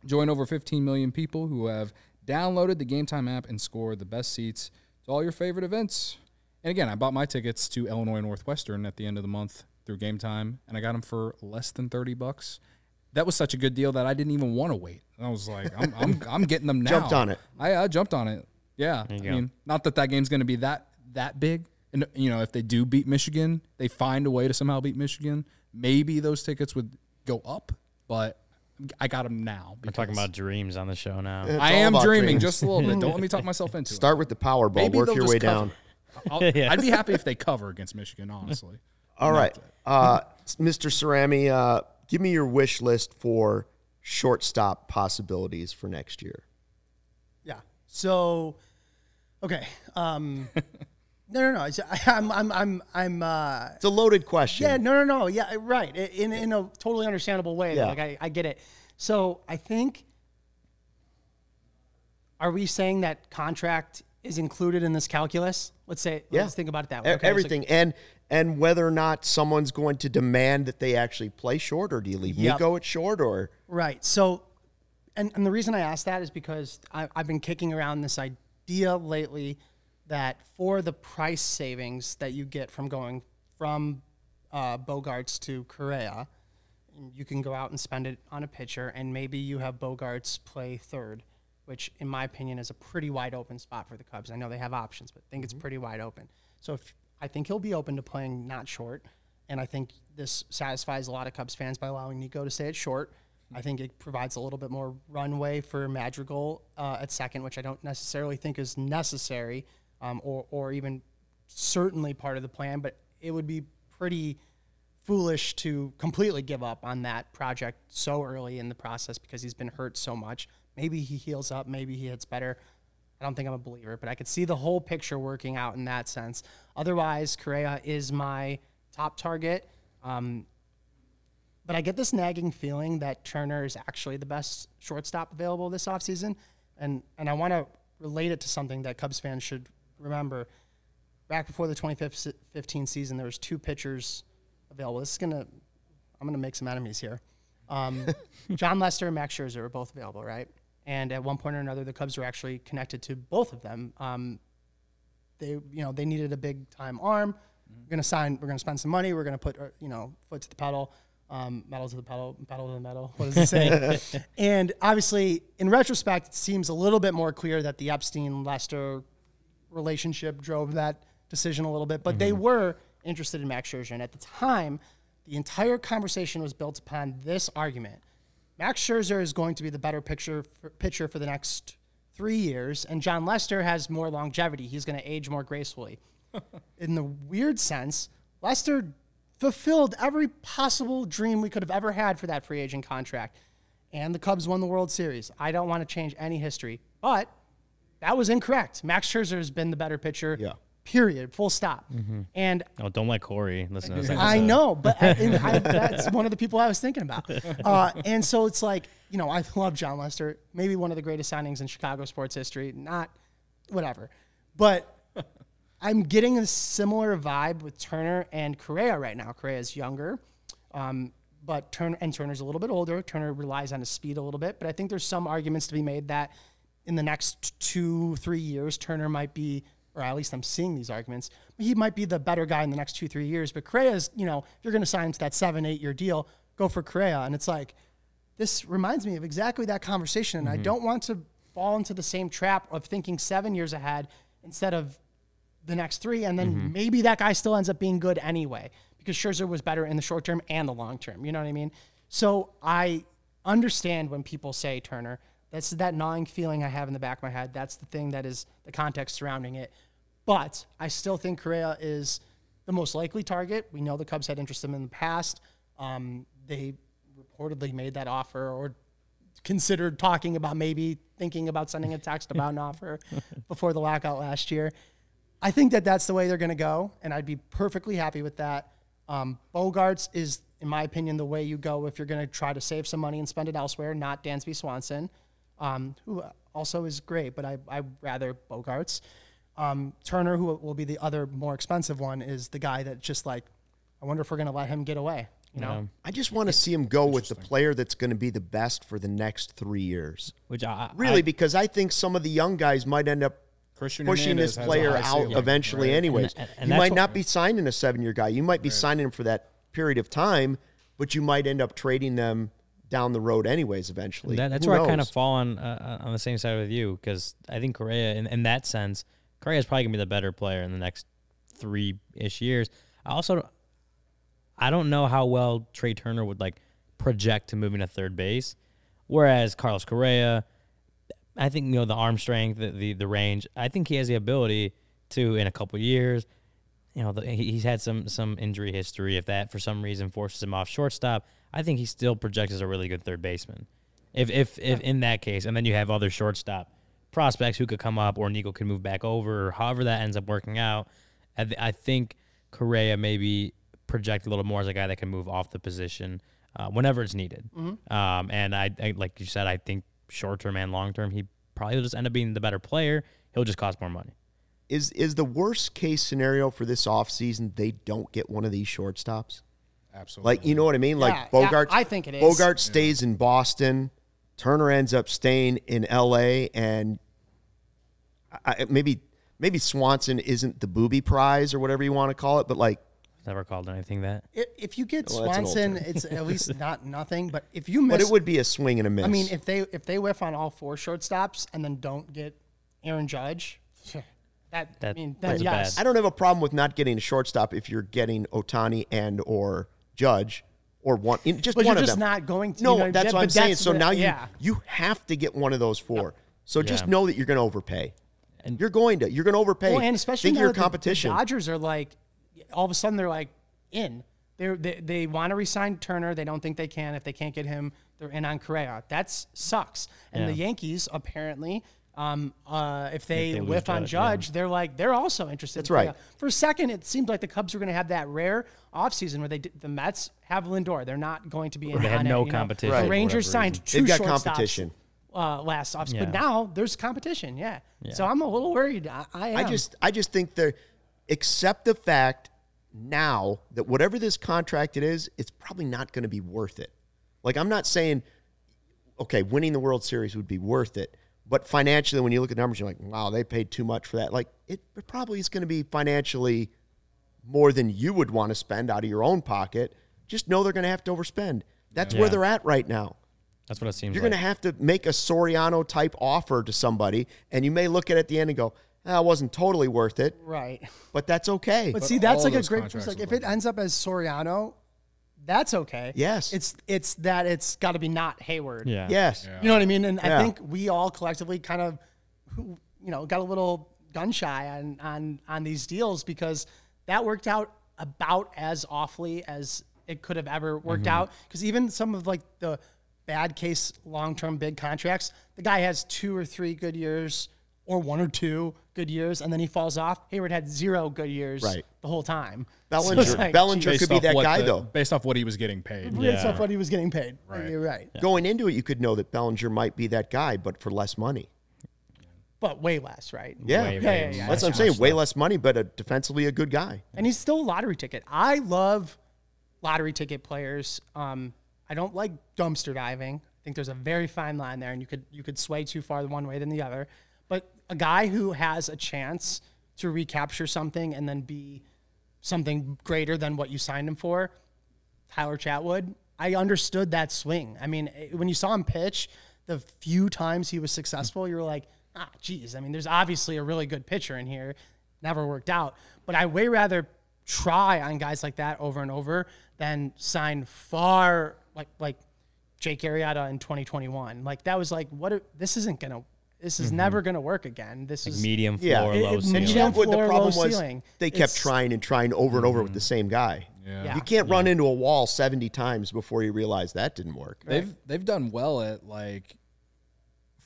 Join over 15 million people who have downloaded the Game Time app and scored the best seats to all your favorite events. And again, I bought my tickets to Illinois Northwestern at the end of the month through Game Time, and I got them for less than 30 bucks. That was such a good deal that I didn't even want to wait. I was like, I'm, [laughs] I'm, I'm getting them now. Jumped on it. I, I jumped on it. Yeah. I go. mean, not that that game's going to be that that big. And you know, if they do beat Michigan, they find a way to somehow beat Michigan. Maybe those tickets would go up, but I got them now. We're talking about dreams on the show now. It's I am dreaming dreams. just a little bit. Don't let me talk [laughs] myself into Start with the Powerball, Maybe work your way cover. down. Yeah. [laughs] I'd be happy if they cover against Michigan, honestly. All right, uh, Mr. Cerami, uh, give me your wish list for shortstop possibilities for next year. Yeah. So, okay. Um, [laughs] no, no, no. It's, [laughs] I, I'm, I'm, I'm, I'm. Uh, It's a loaded question. yeah, no, no, no. Yeah, right. In in a totally understandable way. Yeah. Like I, I get it. So I think. Are we saying that contract is included in this calculus? Let's say. Yeah. Let's think about it that way. Okay, Everything, and and whether or not someone's going to demand that they actually play short, or do you leave Yep. Nico at short, or Right. So, and, and the reason I asked that is because I, I've been kicking around this idea lately that for the price savings that you get from going from uh, Bogaerts to Correa, you can go out and spend it on a pitcher, and maybe you have Bogaerts play third, which, in my opinion, is a pretty wide open spot for the Cubs. I know they have options, but I think it's pretty wide open. So if, I think he'll be open to playing not short, and I think this satisfies a lot of Cubs fans by allowing Nico to stay at short. I think it provides a little bit more runway for Madrigal uh, at second, which I don't necessarily think is necessary um, or, or even certainly part of the plan, but it would be pretty foolish to completely give up on that project so early in the process because he's been hurt so much. Maybe he heals up, maybe he hits better. I don't think I'm a believer, but I could see the whole picture working out in that sense. Otherwise, Correa is my top target. Um, but I get this nagging feeling that Turner is actually the best shortstop available this offseason. And, and I want to relate it to something that Cubs fans should remember. Back before the 2015 season, there was two pitchers available. This is going to, I'm going to make some enemies here. Um, [laughs] Jon Lester and Max Scherzer were both available, right? And at one point or another, the Cubs were actually connected to both of them. Um, they, you know, they needed a big time arm. We're going to sign, we're to spend some money. We're going to put, uh, you know, foot to the pedal um, metal to the pedal, pedal to the metal. What does it say? [laughs] and obviously, in retrospect, it seems a little bit more clear that the Epstein Lester relationship drove that decision a little bit. But mm-hmm. they were interested in Max Scherzer, and at the time, the entire conversation was built upon this argument: Max Scherzer is going to be the better pitcher for, pitcher for the next three years, and Jon Lester has more longevity. He's going to age more gracefully. [laughs] in the weird sense, Lester fulfilled every possible dream we could have ever had for that free agent contract. And the Cubs won the World Series. I don't want to change any history, but that was incorrect. Max Scherzer has been the better pitcher. Yeah. Period. Full stop. Mm-hmm. And oh, don't let Corey listen to this. I know, but I, I, [laughs] that's one of the people I was thinking about. Uh, and so it's like, you know, I love Jon Lester, maybe one of the greatest signings in Chicago sports history. Not whatever, but I'm getting a similar vibe with Turner and Correa right now. Correa is younger, um, but Turner and Turner's a little bit older. Turner relies on his speed a little bit, but I think there's some arguments to be made that in the next two, three years, Turner might be, or at least I'm seeing these arguments, he might be the better guy in the next two, three years. But Correa's, you know, if you're going to sign to that seven, eight year deal, go for Correa. And it's like, this reminds me of exactly that conversation. And mm-hmm. I don't want to fall into the same trap of thinking seven years ahead instead of the next three, and then mm-hmm. maybe that guy still ends up being good anyway because Scherzer was better in the short term and the long term. You know what I mean? So I understand when people say Turner. That's that gnawing feeling I have in the back of my head. That's the thing that is the context surrounding it. But I still think Correa is the most likely target. We know the Cubs had interest in him in the past. Um, they reportedly made that offer or considered talking about maybe thinking about sending a text about an offer [laughs] before the lockout last year. I think that that's the way they're going to go, and I'd be perfectly happy with that. Um, Bogaerts is, in my opinion, the way you go if you're going to try to save some money and spend it elsewhere, not Dansby Swanson, um, who also is great, but I I rather Bogaerts. Um, Turner, who will be the other more expensive one, is the guy that just like, I wonder if we're going to let him get away. You know, I just want to see him go with the player that's going to be the best for the next three years. Which I, really, I, because I think some of the young guys might end up Christian pushing Hernandez this player out ceiling, eventually, right? anyways. And, and, and you might not be signing a seven-year guy. You might be right. signing him for that period of time, but you might end up trading them down the road anyways eventually. That, that's Who where knows? I kind of fall on uh, uh, on the same side with you because I think Correa, in, in that sense, Correa is probably gonna be the better player in the next three ish years. I also, I don't know how well Trea Turner would like project to moving to third base, whereas Carlos Correa I think you know the arm strength, the the, the range. I think he has the ability to in a couple years. You know, the, he's had some some injury history. If that for some reason forces him off shortstop, I think he still projects as a really good third baseman. If if if in that case, and then you have other shortstop prospects who could come up, or Nico could move back over, or however that ends up working out. I, th- I think Correa maybe project a little more as a guy that can move off the position uh, whenever it's needed. Mm-hmm. Um, and I, I, like you said, I think short term and long term, he probably will just end up being the better player. He'll just cost more money. Is is the worst case scenario for this offseason they don't get one of these shortstops? Absolutely. Like you know what I mean? Yeah, like Bogart yeah, I think it is. Bogart stays yeah. in Boston. Turner ends up staying in LA and I, maybe maybe Swanson isn't the booby prize or whatever you want to call it, but like Never called anything that. If you get Well, that's an old Swanson, it's at least [laughs] not nothing. But if you miss, but it would be a swing and a miss. I mean, if they if they whiff on all four shortstops and then don't get Aaron Judge, that, I mean, then that's yes, bad- I don't have a problem with not getting a shortstop if you're getting Ohtani and or Judge or one in- just But one you're of just them. not going to. no, you know, that's that- what I'm saying. So the- now you yeah. you have to get one of those four. So just Yeah. know that you're going to overpay. And you're going to you're going to overpay. Well, and especially think the- competition. The, Dodgers are like, all of a sudden they're like in. They're, they they want to resign Turner. They don't think they can. If they can't get him, they're in on Correa. That sucks. And the Yankees apparently, um, uh, if they, they whiff on Judge, yeah. They're like they're also interested. That's in right. For a second, it seemed like the Cubs were going to have that rare offseason where they did, the Mets have Lindor. They're not going to be in. They had on it, no competition Right. The Rangers signed two They've got shortstops, competition. Uh, last offseason, Yeah. but now there's competition. Yeah. So I'm a little worried. I, I am. I just I just think they're accept the fact now that whatever this contract it is, it's probably not going to be worth it. Like I'm not saying okay, winning the World Series would be worth it, but financially when you look at numbers you're like, wow, they paid too much for that. Like it, it probably is going to be financially more than you would want to spend out of your own pocket. Just know they're going to have to overspend. That's where they're at right now. That's what it seems You're like. going to have to make a Soriano type offer to somebody, and you may look at it at the end and go, "Ah, "That wasn't totally worth it," right. but that's okay. But see, that's like a great. contracts Like if it ends up as Soriano, that's okay. Yes. It's it's that it's got to be not Hayward. yeah. yes, You know what I mean? And Yeah. I think we all collectively kind of, you know, got a little gun shy on on on these deals because that worked out about as awfully as it could have ever worked Mm-hmm. out. Because even some of like the bad case long term big contracts, the guy has two or three good years or one or two good years, and then he falls off. Hayward had zero good years Right. The whole time. Bellinger- So like, Bellinger could be that guy, the- though. Based off what he was getting paid. based off what he was getting paid. You're right. Going into it, you could know that Bellinger might be that guy, but for less money. But way less, right? Yeah, Way, Yeah, way yeah, yeah. that's what I'm saying. Way less money, but a defensively a good guy. and he's still a lottery ticket. I love lottery ticket players. Um, I don't like dumpster diving. I think there's a very fine line there, and you could you could sway too far one way than the other. But a guy who has a chance to recapture something and then be something greater than what you signed him for, Tyler Chatwood. I understood that swing. I mean, when you saw him pitch, the few times he was successful, you were like, ah, geez. I mean, there's obviously a really good pitcher in here. Never worked out. But I way rather try on guys like that over and over than sign far like like Jake Arrieta in 2021. Like that was like, what? This isn't gonna. This is mm-hmm. never gonna work again. This is Medium floor, It- low it- ceiling. And Medium Chatwood, the problem was ceiling. they kept It's- trying and trying over and over with the mm-hmm. same guy. Yeah. You can't run into a wall 70 times before you realize that didn't work. They've they've done well at like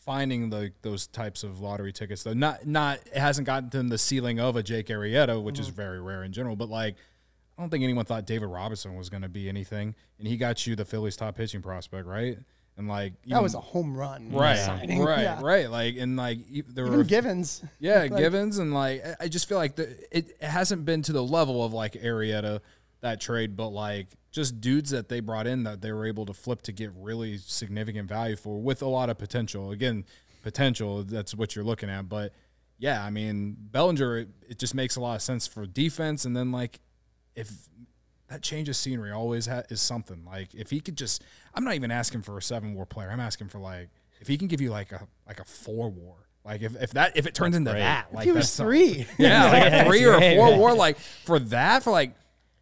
finding the those types of lottery tickets though. Not not it hasn't gotten them the ceiling of a Jake Arrieta, which is mm-hmm. very rare in general. But like, I don't think anyone thought David Robinson was going to be anything, and he got you the Phillies' top pitching prospect, right? And like that even- was a home run. right, signing. right, Yeah. right. Like and like there Even were Givens. yeah, Like- Givens and like I- I just feel like the, it, it hasn't been to the level of like Arrieta that trade, but like just dudes that they brought in that they were able to flip to get really significant value for with a lot of potential. Again, potential that's what you're looking at, but yeah, I mean Bellinger it, it just makes a lot of sense for defense, and then like if that change of scenery always ha- is something like if he could just I'm not even asking for a seven war player. I'm asking for like if he can give you like a like a four war. Like if, if that if it turns into great. that, like he was that's three. [laughs] yeah, like a three or a [laughs] four war, like for that, for like,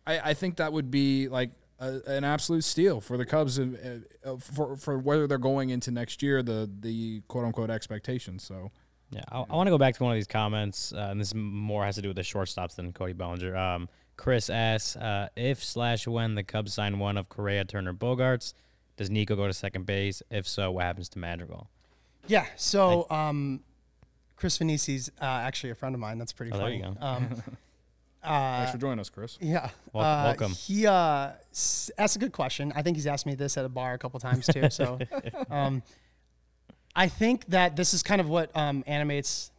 I, I think that would be like a, an absolute steal for the Cubs uh, uh, for for whether they're going into next year, the the quote unquote expectations. So Yeah, I, I want to go back to one of these comments, uh, and this more has to do with the shortstops than Cody Bellinger. Um, Chris asks uh, if slash when the Cubs sign one of Correa, Turner, Bogaerts, does Nico go to second base? If so, what happens to Madrigal? Yeah. So, um, Chris Venisi's uh, actually a friend of mine. That's pretty Oh, there funny. you go. Um, [laughs] thanks for joining us, Chris. yeah. Wel- Uh, welcome. He uh, s- asked a good question. I think he's asked me this at a bar a couple times too. So, [laughs] um, I think that this is kind of what um, animates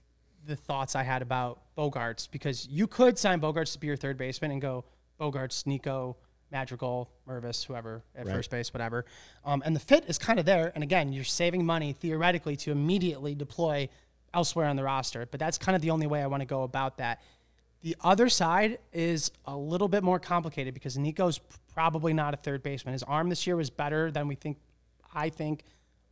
the thoughts I had about Bogaerts because you could sign Bogaerts to be your third baseman and go Bogaerts, Nico, Madrigal, Mervis, whoever at first base, whatever. Um, and the fit is kind of there. And again, you're saving money theoretically to immediately deploy elsewhere on the roster. But that's kind of the only way I want to go about that. The other side is a little bit more complicated because Nico's probably not a third baseman. His arm this year was better than we think. I think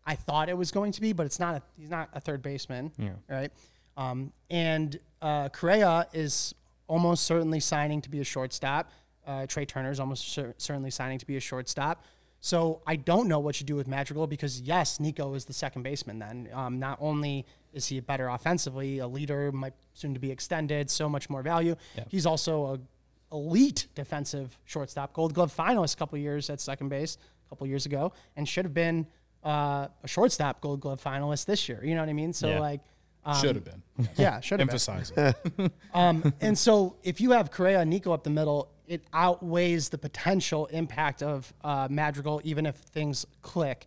I thought it was going to be, but it's not. A, he's not a third baseman, yeah. right? Um, and uh, Correa is almost certainly signing to be a shortstop. Uh, Trea Turner is almost cer- certainly signing to be a shortstop. So I don't know what you do with Madrigal because yes, Nico is the second baseman. Then um, not only is he better offensively, a leader might soon to be extended, so much more value. He's also a elite defensive shortstop, Gold Glove finalist a couple years at second base a couple years ago, and should have been uh, a shortstop Gold Glove finalist this year. You know what I mean? So Yeah. like, um, Should have been. yeah, should have been. Emphasize it. [laughs] Um, and so if you have Correa and Nico up the middle, it outweighs the potential impact of uh, Madrigal, even if things click.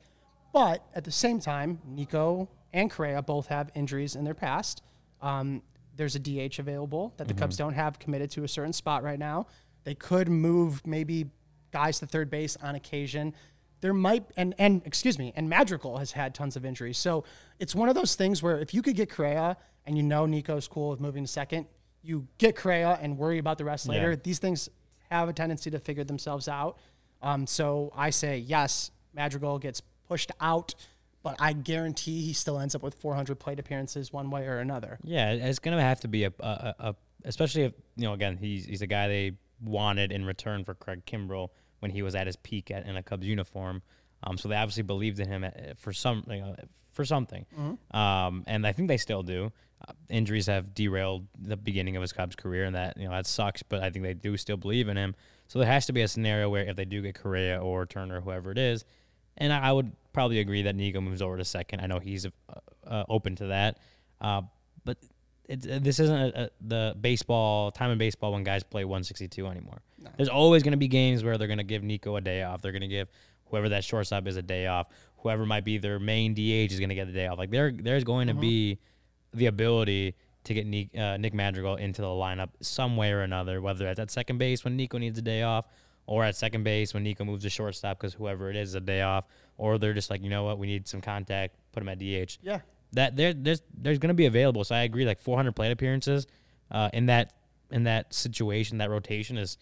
But at the same time, Nico and Correa both have injuries in their past. Um, there's a DH available that the Cubs don't have committed to a certain spot right now. They could move maybe guys to third base on occasion. There might and and excuse me, and Madrigal has had tons of injuries. So it's one of those things where if you could get Correa and you know Nico's cool with moving to second, you get Correa and worry about the rest later. Yeah. These things have a tendency to figure themselves out. Um, so I say yes, Madrigal gets pushed out, but I guarantee he still ends up with 400 plate appearances one way or another. Yeah, it's gonna have to be a, a, a, a especially if you know again he's he's a guy they wanted in return for Craig Kimbrel when he was at his peak at, in a Cubs uniform. Um, so they obviously believed in him at, for some you know, for something, um, and I think they still do. Uh, injuries have derailed the beginning of his Cubs career, and that you know that sucks. But I think they do still believe in him. So there has to be a scenario where if they do get Correa or Turner, whoever it is, and I I would probably agree that Nico moves over to second. I know he's uh, uh, open to that, uh, but it's, uh, this isn't a, a, the baseball time in baseball when guys play 162 anymore. There's always going to be games where they're going to give Nico a day off. They're going to give whoever that shortstop is a day off. Whoever might be their main DH is going to get the day off. Like there, there's going to be the ability to get Nick, uh, Nick Madrigal into the lineup some way or another, whether it's at second base when Nico needs a day off, or at second base when Nico moves to shortstop because whoever it is is a day off, or they're just like, you know what, we need some contact, put him at DH Yeah. that there there's there's going to be available. So I agree. Like 400 plate appearances uh, in that in that situation, that rotation is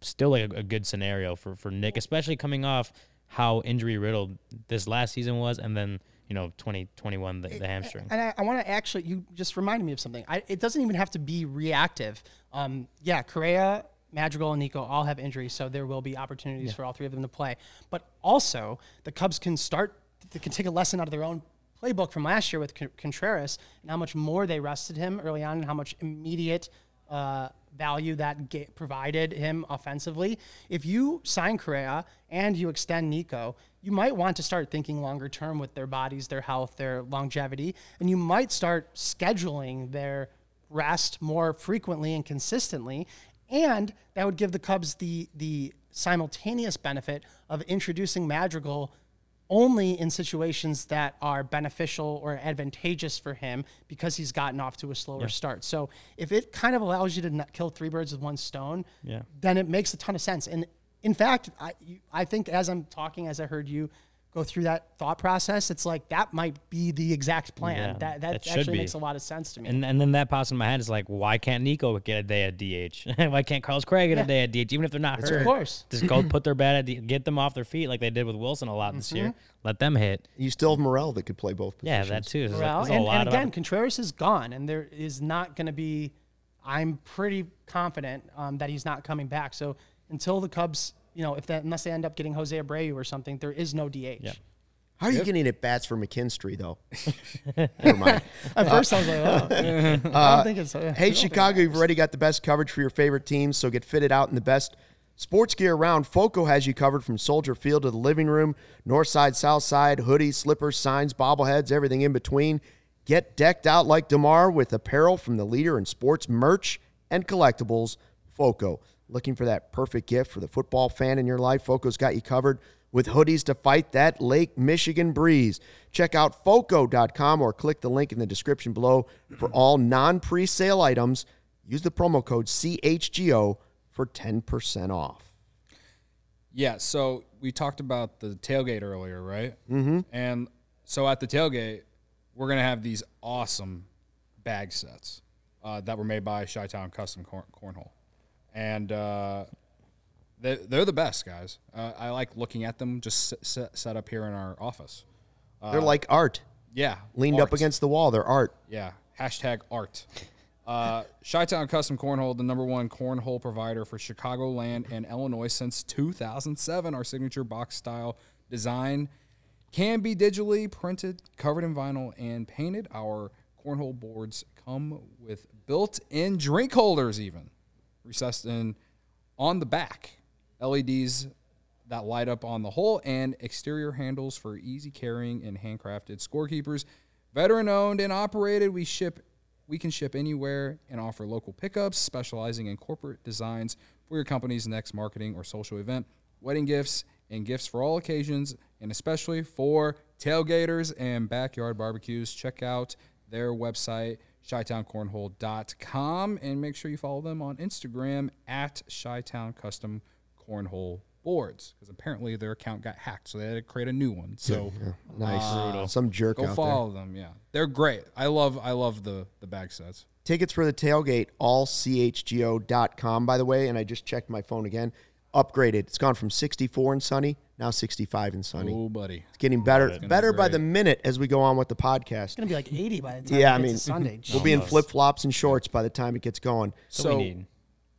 still like a, a good scenario for for Nick, especially coming off how injury riddled this last season was, and then you know 2021 the, the hamstring. And I, I want to actually, you just reminded me of something. I, it doesn't even have to be reactive. Um, yeah, Correa, Madrigal, and Nico all have injuries, so there will be opportunities for all three of them to play. But also, the Cubs can start, they can take a lesson out of their own playbook from last year with Contreras and how much more they rested him early on and how much immediate uh, value that ga- provided him offensively. If you sign Correa and you extend Nico, you might want to start thinking longer term with their bodies, their health, their longevity, and you might start scheduling their rest more frequently and consistently. And that would give the Cubs the the simultaneous benefit of introducing Madrigal only in situations that are beneficial or advantageous for him because he's gotten off to a slower start. So if it kind of allows you to kill three birds with one stone, Yeah. then it makes a ton of sense. And in fact, I, I think as I'm talking, as I heard you go through that thought process, it's like that might be the exact plan. Yeah, that that it should actually be. makes a lot of sense to me. And and then that pops in my head is like, why can't Nico get a day at DH? [laughs] why can't Carlos Craig get Yeah. a day at DH, even if they're not hurt? of course. just go put their bat at D- get them off their feet like they did with Wilson a lot this year. Let them hit. You still have Morel that could play both Positions. Yeah, that too. There's, Well, there's a and, lot and of again, Contreras is gone, and there is not going to be. I'm pretty confident um, that he's not coming back. So until the Cubs, you know, if that unless they end up getting Jose Abreu or something, there is no DH. Yeah. How are you getting at bats for McKinstry though? [laughs] Never mind. [laughs] At first, I was like, oh, [laughs] I don't think it's. uh, Hey, Chicago, you've already got the best coverage for your favorite teams, so get fitted out in the best sports gear around. Foco has you covered from Soldier Field to the living room, north side, south side, hoodies, slippers, signs, bobbleheads, everything in between. Get decked out like DeMar with apparel from the leader in sports merch and collectibles, Foco. Looking for that perfect gift for the football fan in your life? Foco's got you covered with hoodies to fight that Lake Michigan breeze. Check out foco.com or click the link in the description below for all non pre sale items. Use the promo code CHGO for 10% off. Yeah, so we talked about the tailgate earlier, right? Mm-hmm. And so at the tailgate, we're gonna have these awesome bag sets uh, that were made by Chi-Town Custom Corn- Cornhole, and uh, they, they're the best guys. Uh, I like looking at them just set, set up here in our office. They're like art. Yeah, Leaned up against the wall. They're art. Yeah. Hashtag art. Uh, Chi-Town Custom Cornhole, the number one cornhole provider for Chicagoland and Illinois since 2007. Our signature box style design can be digitally printed, covered in vinyl, and painted. Our cornhole boards come with built-in drink holders, even recessed in on the back. LEDs that light up on the hole and exterior handles for easy carrying and handcrafted scorekeepers. Veteran owned and operated, we ship we can ship anywhere and offer local pickups, specializing in corporate designs for your company's next marketing or social event, wedding gifts, and gifts for all occasions, and especially for tailgaters and backyard barbecues. Check out their website, shytowncornhole.com, and make sure you follow them on Instagram at Shytown Custom Cornhole Boards, because apparently their account got hacked, so they had to create a new one. So uh, Nice. Some jerk go out there. follow them. Yeah, they're great. I love I love the the bag sets. Tickets for the tailgate, all allchgo.com, by the way. And I just checked my phone again. Upgraded. It's gone from 64 and sunny, now 65 and sunny. Oh, buddy. It's getting better, gonna be better by the minute as we go on with the podcast. It's gonna be like 80 by the time. Yeah, we I mean, to Sunday. [laughs] we'll be in flip flops and shorts by the time it gets going. So, So we need.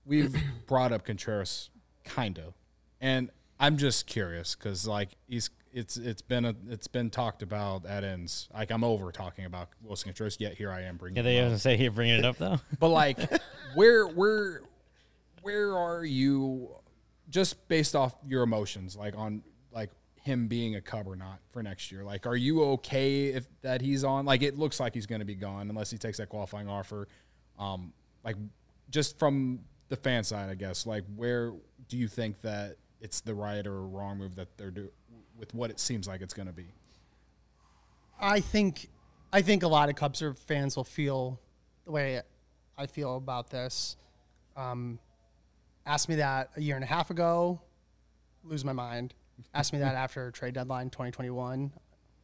we've brought up Contreras, kind of, and I'm just curious because like he's it's it's been a, it's been talked about at ends. Like I'm over talking about Wilson Contreras, yet here I am bringing. Yeah, they even say here bringing it up though. But like, [laughs] where where where are you? Just based off your emotions, like on like him being a cub or not for next year. Like, are you okay if that he's on? Like, it looks like he's going to be gone unless he takes that qualifying offer. Um, like, just from the fan side, I guess. Like, where do you think that it's the right or wrong move that they're doing with what it seems like it's going to be? I think I think a lot of Cubs fans will feel the way I feel about this. Um, asked me that a year and a half ago, lose my mind. Asked me that [laughs] after trade deadline 2021.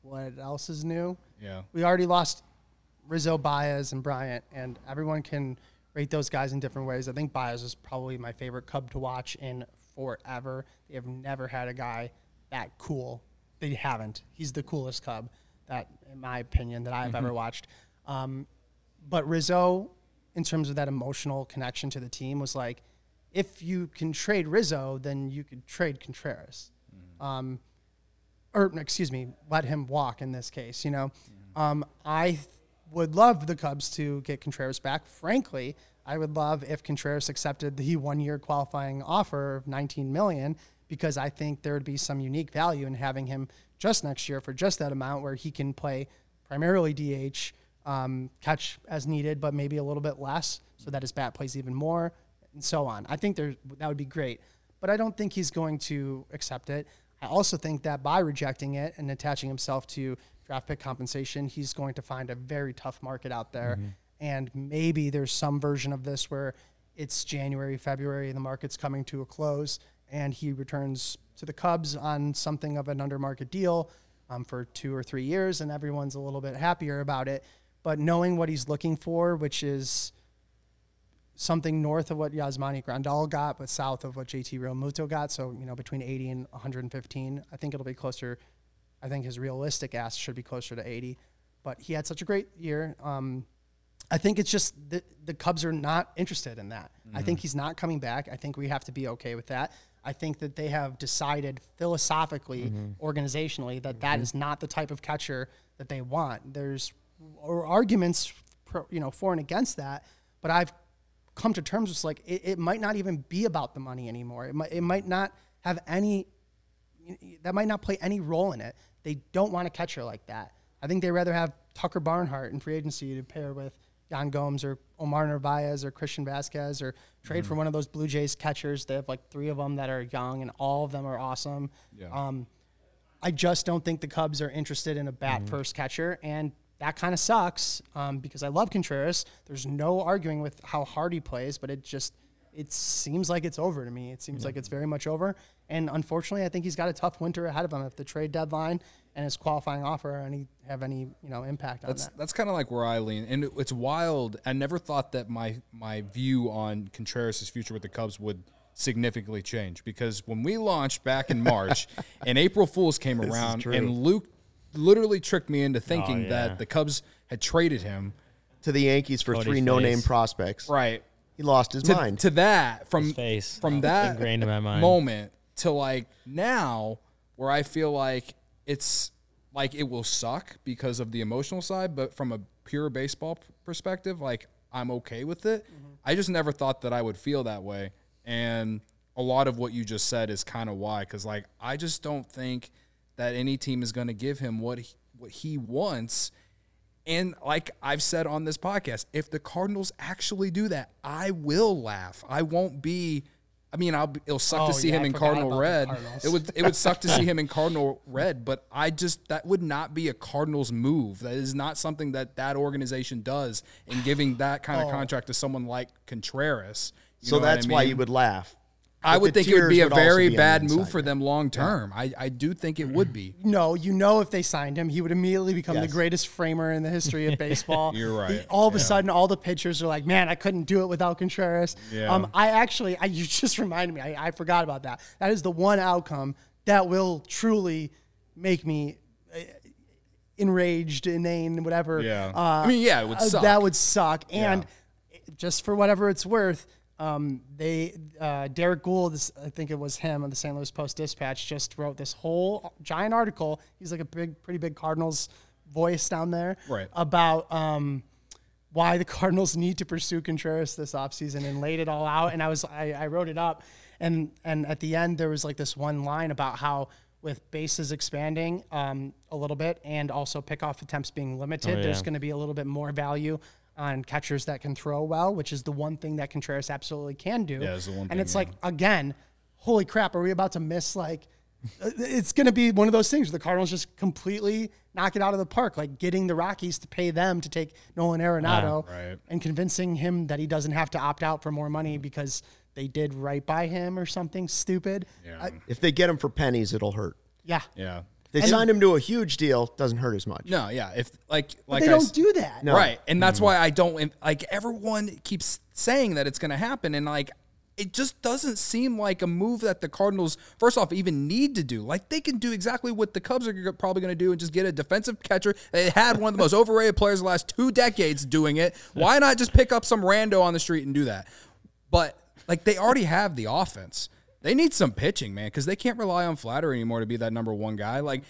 What else is new? Yeah. We already lost Rizzo, Baez, and Bryant, and everyone can rate those guys in different ways. I think Baez is probably my favorite Cub to watch in forever. They have never had a guy that cool. They haven't. He's the coolest Cub that, in my opinion, that I've ever watched. Um, but Rizzo, in terms of that emotional connection to the team, was like, if you can trade Rizzo, then you could trade Contreras. Um, or excuse me, let him walk in this case. You know, um, I th- would love the Cubs to get Contreras back. Frankly, I would love if Contreras accepted the one-year qualifying offer of 19 million because I think there would be some unique value in having him just next year for just that amount, where he can play primarily DH, um, catch as needed, but maybe a little bit less, so that his bat plays even more, and so on. I think there that would be great, but I don't think he's going to accept it. I also think that by rejecting it and attaching himself to draft pick compensation, he's going to find a very tough market out there. And maybe there's some version of this where it's January, February, and the market's coming to a close, and he returns to the Cubs on something of an under market deal um, for two or three years, and everyone's a little bit happier about it. But knowing what he's looking for, which is something north of what Yasmani Grandal got, but south of what JT Realmuto got. So, you know, between 80 and 115. I think it'll be closer. I think his realistic ask should be closer to 80. But he had such a great year. Um, I think it's just the, the Cubs are not interested in that. I think mm-hmm. he's not coming back. I think we have to be okay with that. I think that they have decided philosophically, mm-hmm. organizationally, that that mm-hmm. is not the type of catcher that they want. There's arguments, pro, you know, for and against that, but I've come to terms with like it, it might not even be about the money anymore. It might it might not have any that might not play any role in it. They don't want a catcher like that. I think they rather have Tucker Barnhart in free agency to pair with Yan Gomes or Omar Narvaez or Christian Vazquez or trade for one of those Blue Jays catchers. They have like three of them that are young and all of them are awesome. Yeah. Um, I just don't think the Cubs are interested in a bat first catcher, and that kind of sucks um, because I love Contreras. There's no arguing with how hard he plays, but it just it seems like it's over to me. It seems like it's very much over, and unfortunately, I think he's got a tough winter ahead of him. If the trade deadline and his qualifying offer any have any you know impact on That's that. that's kind of like where I lean, and it, it's wild. I never thought that my my view on Contreras' future with the Cubs would significantly change because when we launched back in March, [laughs] and April Fools came around, and Luke literally tricked me into thinking oh, yeah. that the Cubs had traded him. To the Yankees for Cody's three no-name face. prospects. Right. He lost his to, mind. to that from His face. from that Ingrained in my mind. moment to like now where I feel like it's like it will suck because of the emotional side, but from a pure baseball p- perspective, like I'm okay with it. Mm-hmm. I just never thought that I would feel that way, and a lot of what you just said is kind of why. Because like I just don't think that any team is going to give him what he, what he wants. And like I've said on this podcast, if the Cardinals actually do that, I will laugh. I won't be. I mean, I'll be, it'll suck Oh, to see yeah, him I in Cardinal red. It would it would suck to see [laughs] him in Cardinal red, but I just that would not be a Cardinals move. That is not something that that organization does in giving that kind of contract to someone like Contreras. You so know what I that's why you would laugh. I would think it would be a would very be bad move for them long term. I, I do think it would be. No, you know if they signed him, he would immediately become the greatest framer in the history of [laughs] baseball. You're right. He- all of a sudden, all the pitchers are like, "Man, I couldn't do it without Contreras." Yeah. Um, I actually, I, [laughs] you just reminded me. I, I forgot about that. That is the one outcome that will truly make me uh, enraged, inane, whatever. Yeah. Uh, I mean, yeah, it would uh, suck. That would suck. And Yeah. just for whatever it's worth, um, they uh, Derrick Goold, I think it was him on the St. Louis Post Dispatch, just wrote this whole giant article. He's like a big, pretty big Cardinals voice down there, Right. About um, why the Cardinals need to pursue Contreras this offseason and laid it all out. And I was, I, I wrote it up, and and at the end there was like this one line about how with bases expanding um, a little bit and also pickoff attempts being limited, Oh, there's going to be a little bit more value on catchers that can throw well, which is the one thing that Contreras absolutely can do. Yeah, it's the one and thing, it's yeah. like again, holy crap, are we about to miss like? uh, It's going to be one of those things where the Cardinals just completely knock it out of the park, like getting the Rockies to pay them to take Nolan Arenado Ah, right. and convincing him that he doesn't have to opt out for more money because they did right by him or something stupid. Yeah. I- If they get him for pennies, it'll hurt. yeah. yeah. If they signed him to a huge deal, doesn't hurt as much. No, yeah. If like But like they I don't do that. No. Right. And that's mm-hmm. why I don't like everyone keeps saying that it's going to happen and like it just doesn't seem like a move that the Cardinals first off even need to do. Like they can do exactly what the Cubs are probably going to do and just get a defensive catcher. They had one of the most [laughs] overrated players the last 2 decades doing it. Why not just pick up some rando on the street and do that? But like they already have the offense. They need some pitching, man, cuz they can't rely on Flaherty anymore to be that number 1 guy. Like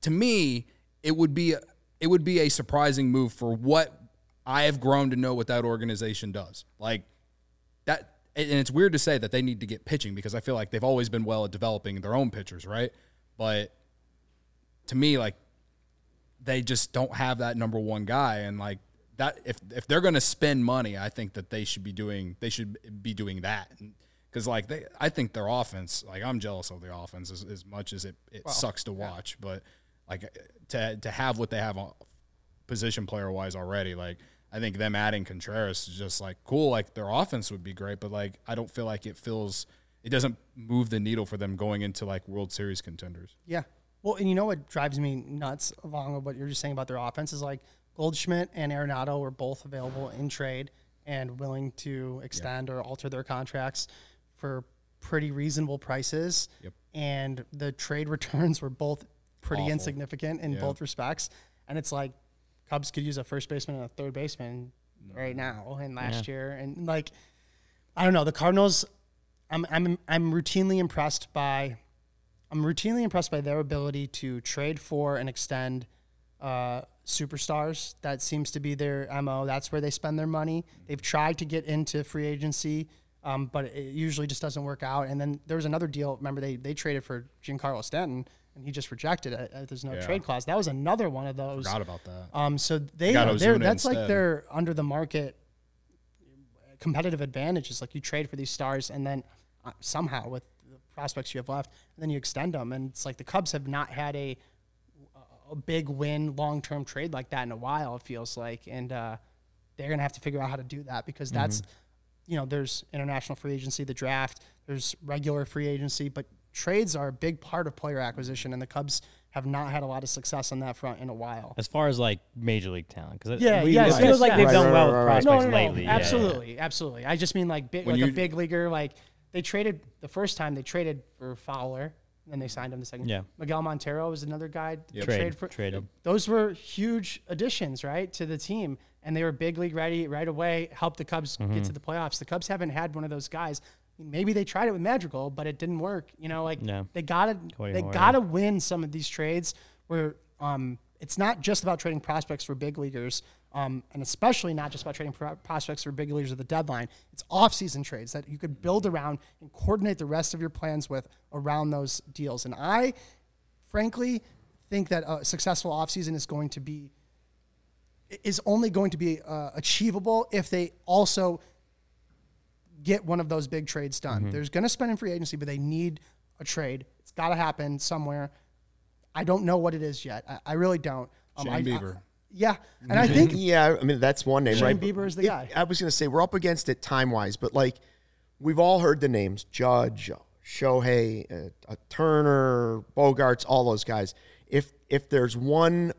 to me, it would be it would be a surprising move for what I have grown to know what that organization does. Like that and it's weird to say that they need to get pitching because I feel like they've always been well at developing their own pitchers, right? But to me like they just don't have that number 1 guy and like that if if they're going to spend money, I think that they should be doing they should be doing that. Cuz like they I think their offense, like I'm jealous of the offense as, as much as it it sucks to watch, but like to to have what they have on position player wise already, like I think them adding Contreras is just like cool. Like their offense would be great, but like I don't feel like it feels it doesn't move the needle for them going into like World Series contenders. Yeah. Well, and you know what drives me nuts along with what you're just saying about their offense is like Goldschmidt and Arenado were both available in trade and willing to extend or alter their contracts for pretty reasonable prices. Yep. And the trade [laughs] returns were both pretty Awful. insignificant in both respects. And it's like Cubs could use a first baseman and a third baseman right now and last year. And like, I don't know, the Cardinals, I'm, I'm, I'm routinely impressed by I'm routinely impressed by their ability to trade for and extend uh, superstars. That seems to be their mo. That's where they spend their money. They've tried to get into free agency, um, but it usually just doesn't work out. And then there was another deal. Remember, they they traded for Giancarlo Stanton, and he just rejected it. Uh, There's no Yeah. trade clause. That was another one of those. Forgot about that. Um, so they got they're, that's like they're under the market competitive advantages. Like you trade for these stars, and then uh, somehow with the prospects you have left, and then you extend them. And it's like the Cubs have not had a a big win long term trade like that in a while. It feels like, and uh, they're gonna have to figure out how to do that because that's you know there's international free agency, the draft, there's regular free agency, but trades are a big part of player acquisition, and the Cubs have not had a lot of success on that front in a while. As far as like major league talent, because Yeah, we, yeah, it feels like they've Right, done right, well with right. prospects no, no, no, lately. yeah, absolutely, absolutely. I just mean like big, When like a big leaguer. Like they traded the first time they traded for Fowler, and then they signed him the second. Yeah. Miguel Montero was another guy. they Trade, traded for. traded. Those were huge additions, right, to the team, and they were big league ready right away. Helped the Cubs Mm-hmm. get to the playoffs. The Cubs haven't had one of those guys. Maybe they tried it with Madrigal, but it didn't work. You know, like No. they gotta Cody they Moore, gotta win some of these trades where um, it's not just about trading prospects for big leaguers, um, and especially not just about trading pro- prospects for big leaguers at the deadline. It's off-season trades that you could build around and coordinate the rest of your plans with around those deals. And I, frankly, think that a successful offseason is going to be is only going to be uh, achievable if they also get one of those big trades done. There's going to spend in free agency, but they need a trade. It's got to happen somewhere. I don't know what it is yet. I, I really don't. Um, Shane I- I- Bieber. yeah, and I think [laughs] Yeah, I mean that's one name, Shane right? Bieber is the If- guy. I was going to say we're up against it time wise, but like we've all heard the names: Judge, Shohei, uh, uh, Turner, Bogaerts, all those guys. If if there's one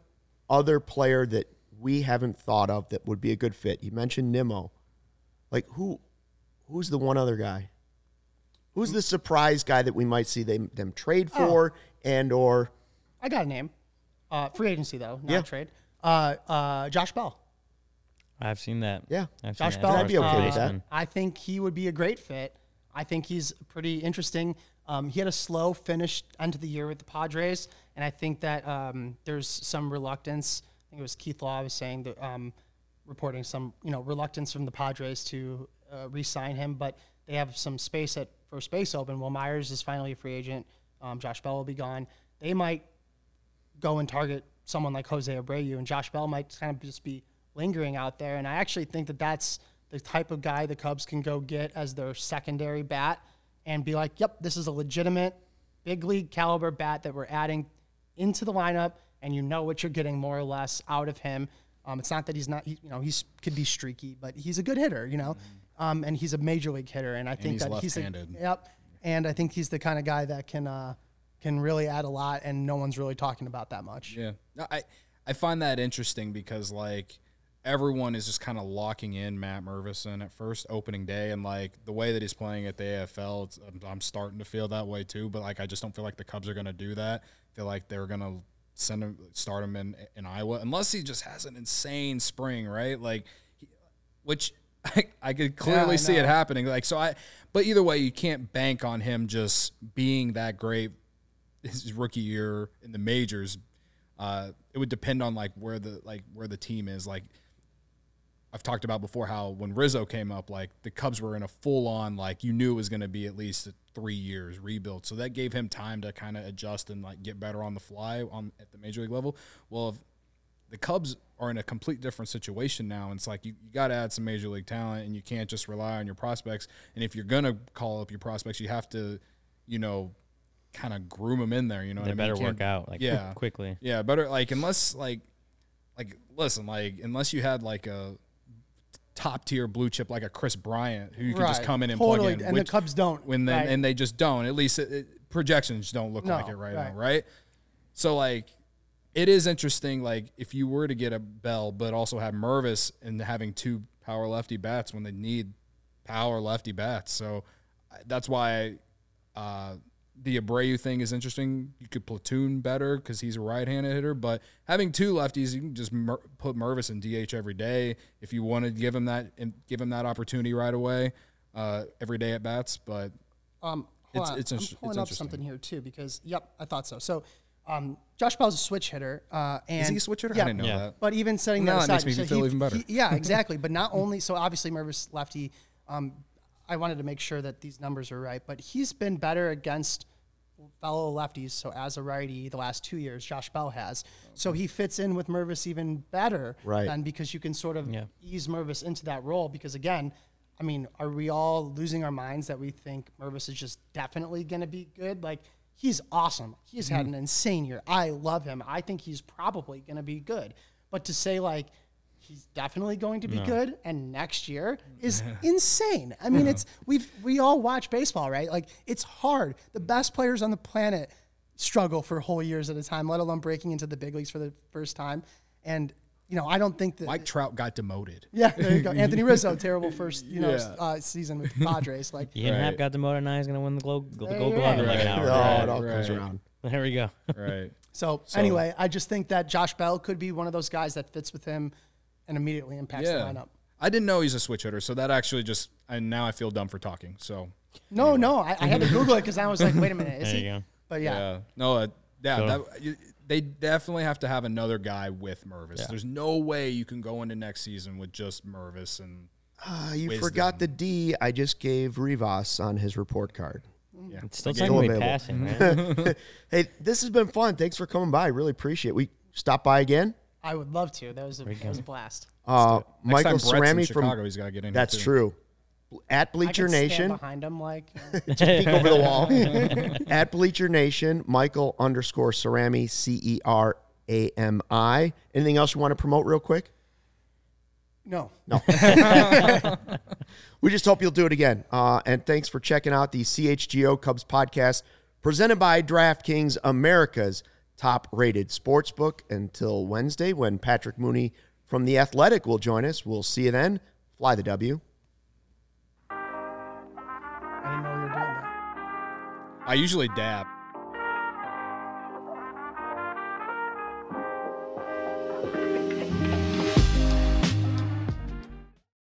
other player that we haven't thought of that would be a good fit, you mentioned Nimmo. Like who? Who's the one other guy? Who's the surprise guy that we might see them them trade Oh. for and or I got a name. Uh, free agency though, not Yeah. trade. Uh, uh, Josh Bell. I've seen that. Yeah. I've Josh Bell. I'd be okay with that. I think he would be a great fit. I think he's pretty interesting. Um, he had a slow finish end of the year with the Padres, and I think that um, there's some reluctance. I think it was Keith Law was saying that um, reporting some you know reluctance from the Padres to uh, re-sign him, but they have some space at first base open. Wil Myers is finally a free agent. Um, Josh Bell will be gone. They might go and target someone like Jose Abreu, and Josh Bell might kind of just be lingering out there. And I actually think that that's the type of guy the Cubs can go get as their secondary bat and be like, yep, this is a legitimate big league caliber bat that we're adding into the lineup, and you know what you're getting more or less out of him. Um, it's not that he's not, he, you know, he could be streaky, but he's a good hitter, you know, um, and he's a major league hitter, and I think he's that he's a, left-handed. yep, and I think he's the kind of guy that can uh, can really add a lot, and no one's really talking about that much. Yeah, No, I I find that interesting because like everyone is just kind of locking in Matt Mervison at first opening day, and like the way that he's playing at the AFL, it's, I'm, I'm starting to feel that way too. But like I just don't feel like the Cubs are gonna do that. I feel like they're gonna send him, start him in in Iowa, unless he just has an insane spring, right? Like, which. [laughs] I, I could clearly I see it happening. Like so, I. But either way, you can't bank on him just being that great his rookie year in the majors, uh, it would depend on like where the like where the team is. Like I've talked about before, how when Rizzo came up, like the Cubs were in a full on like you knew it was going to be at least three years rebuild. So that gave him time to kind of adjust and like get better on the fly on at the major league level. Well, if the Cubs are in a complete different situation now. And it's like you, you got to add some major league talent, and you can't just rely on your prospects. And if you're gonna call up your prospects, you have to, you know, kind of groom them in there. You know, They what I mean? better work out like yeah, [laughs] quickly. Yeah, better like unless like, like listen, like unless you had like a top tier blue chip like a Kris Bryant who you can just come in and Totally, plug in, and the Cubs don't, when then right. and they just don't. At least it, it, projections don't look No, like it right, right. now, right? So like, it is interesting. Like if you were to get a Bell, but also have Mervis and having two power lefty bats when they need power lefty bats. So that's why uh, the Abreu thing is interesting. You could platoon better because he's a right-handed hitter, but having two lefties, you can just mer- put Mervis in DH every day if you want to give him that and give him that opportunity right away, uh, every day at bats. But Um, hold It's- on. it's I'm pulling it's up something here too because yep, I thought so. So, um, Josh Bell's a switch hitter. Uh, and is he a switch hitter? I Yeah, didn't know Yeah. that. But even setting Now that that aside, makes me so feel he- even better. he- yeah, exactly. But not only so, obviously Mervis lefty. Um, I wanted to make sure that these numbers are right, but he's been better against fellow lefties. So as a righty, the last two years, Josh Bell has. So he fits in with Mervis even better. Right. Then because you can sort of Yeah. ease Mervis into that role. Because again, I mean, are we all losing our minds that we think Mervis is just definitely going to be good? Like he's awesome. He's had Mm-hmm. an insane year. I love him. I think he's probably going to be good. But to say like he's definitely going to be good and next year [laughs] is insane. I mean, it's [laughs] we've we all watch baseball, right? Like it's hard. The best players on the planet struggle for whole years at a time, let alone breaking into the big leagues for the first time. And you know, I don't think that Mike Trout got demoted. Yeah, there you go. [laughs] Anthony Rizzo, terrible first you know Yeah. uh, season with the Padres. Like, Ian Happ Right. got demoted. Now he's gonna win the Gold, the There gold glove in like an Right. hour. Oh, it all comes around. There we go. Right. so, anyway, I just think that Josh Bell could be one of those guys that fits with him and immediately impacts the lineup. I didn't know he's a switch hitter, so that actually just and now I feel dumb for talking. So No, no, I, I had to [laughs] Google it because I was like, wait a minute, is There he? you go. But yeah, yeah, no, uh, yeah, So- that, you, they definitely have to have another guy with Mervis. There's no way you can go into next season with just Mervis and Uh, you Wisdom. forgot the D I just gave Rivas on his report card. yeah. It's still Still technically passing, right? [laughs] Hey, this has been fun. Thanks for coming by. Really appreciate it. We stop by again. I would love to. That was a, that was a blast. Uh, Next Michael time Brett's in Cerami Chicago, he's got to get in. here, That's too. true. At I Bleacher could stand Nation, behind him, like [laughs] you know, peek over the wall. [laughs] At Bleacher Nation, Michael underscore Cerami, C E R A M I. Anything else you want to promote real quick? No. No. [laughs] We just hope you'll do it again. Uh, and thanks for checking out the CHGO Cubs podcast presented by DraftKings, America's top rated sportsbook. Until Wednesday, when Patrick Mooney from The Athletic will join us. We'll see you then. Fly the W. I didn't know we were doing that. I usually dab.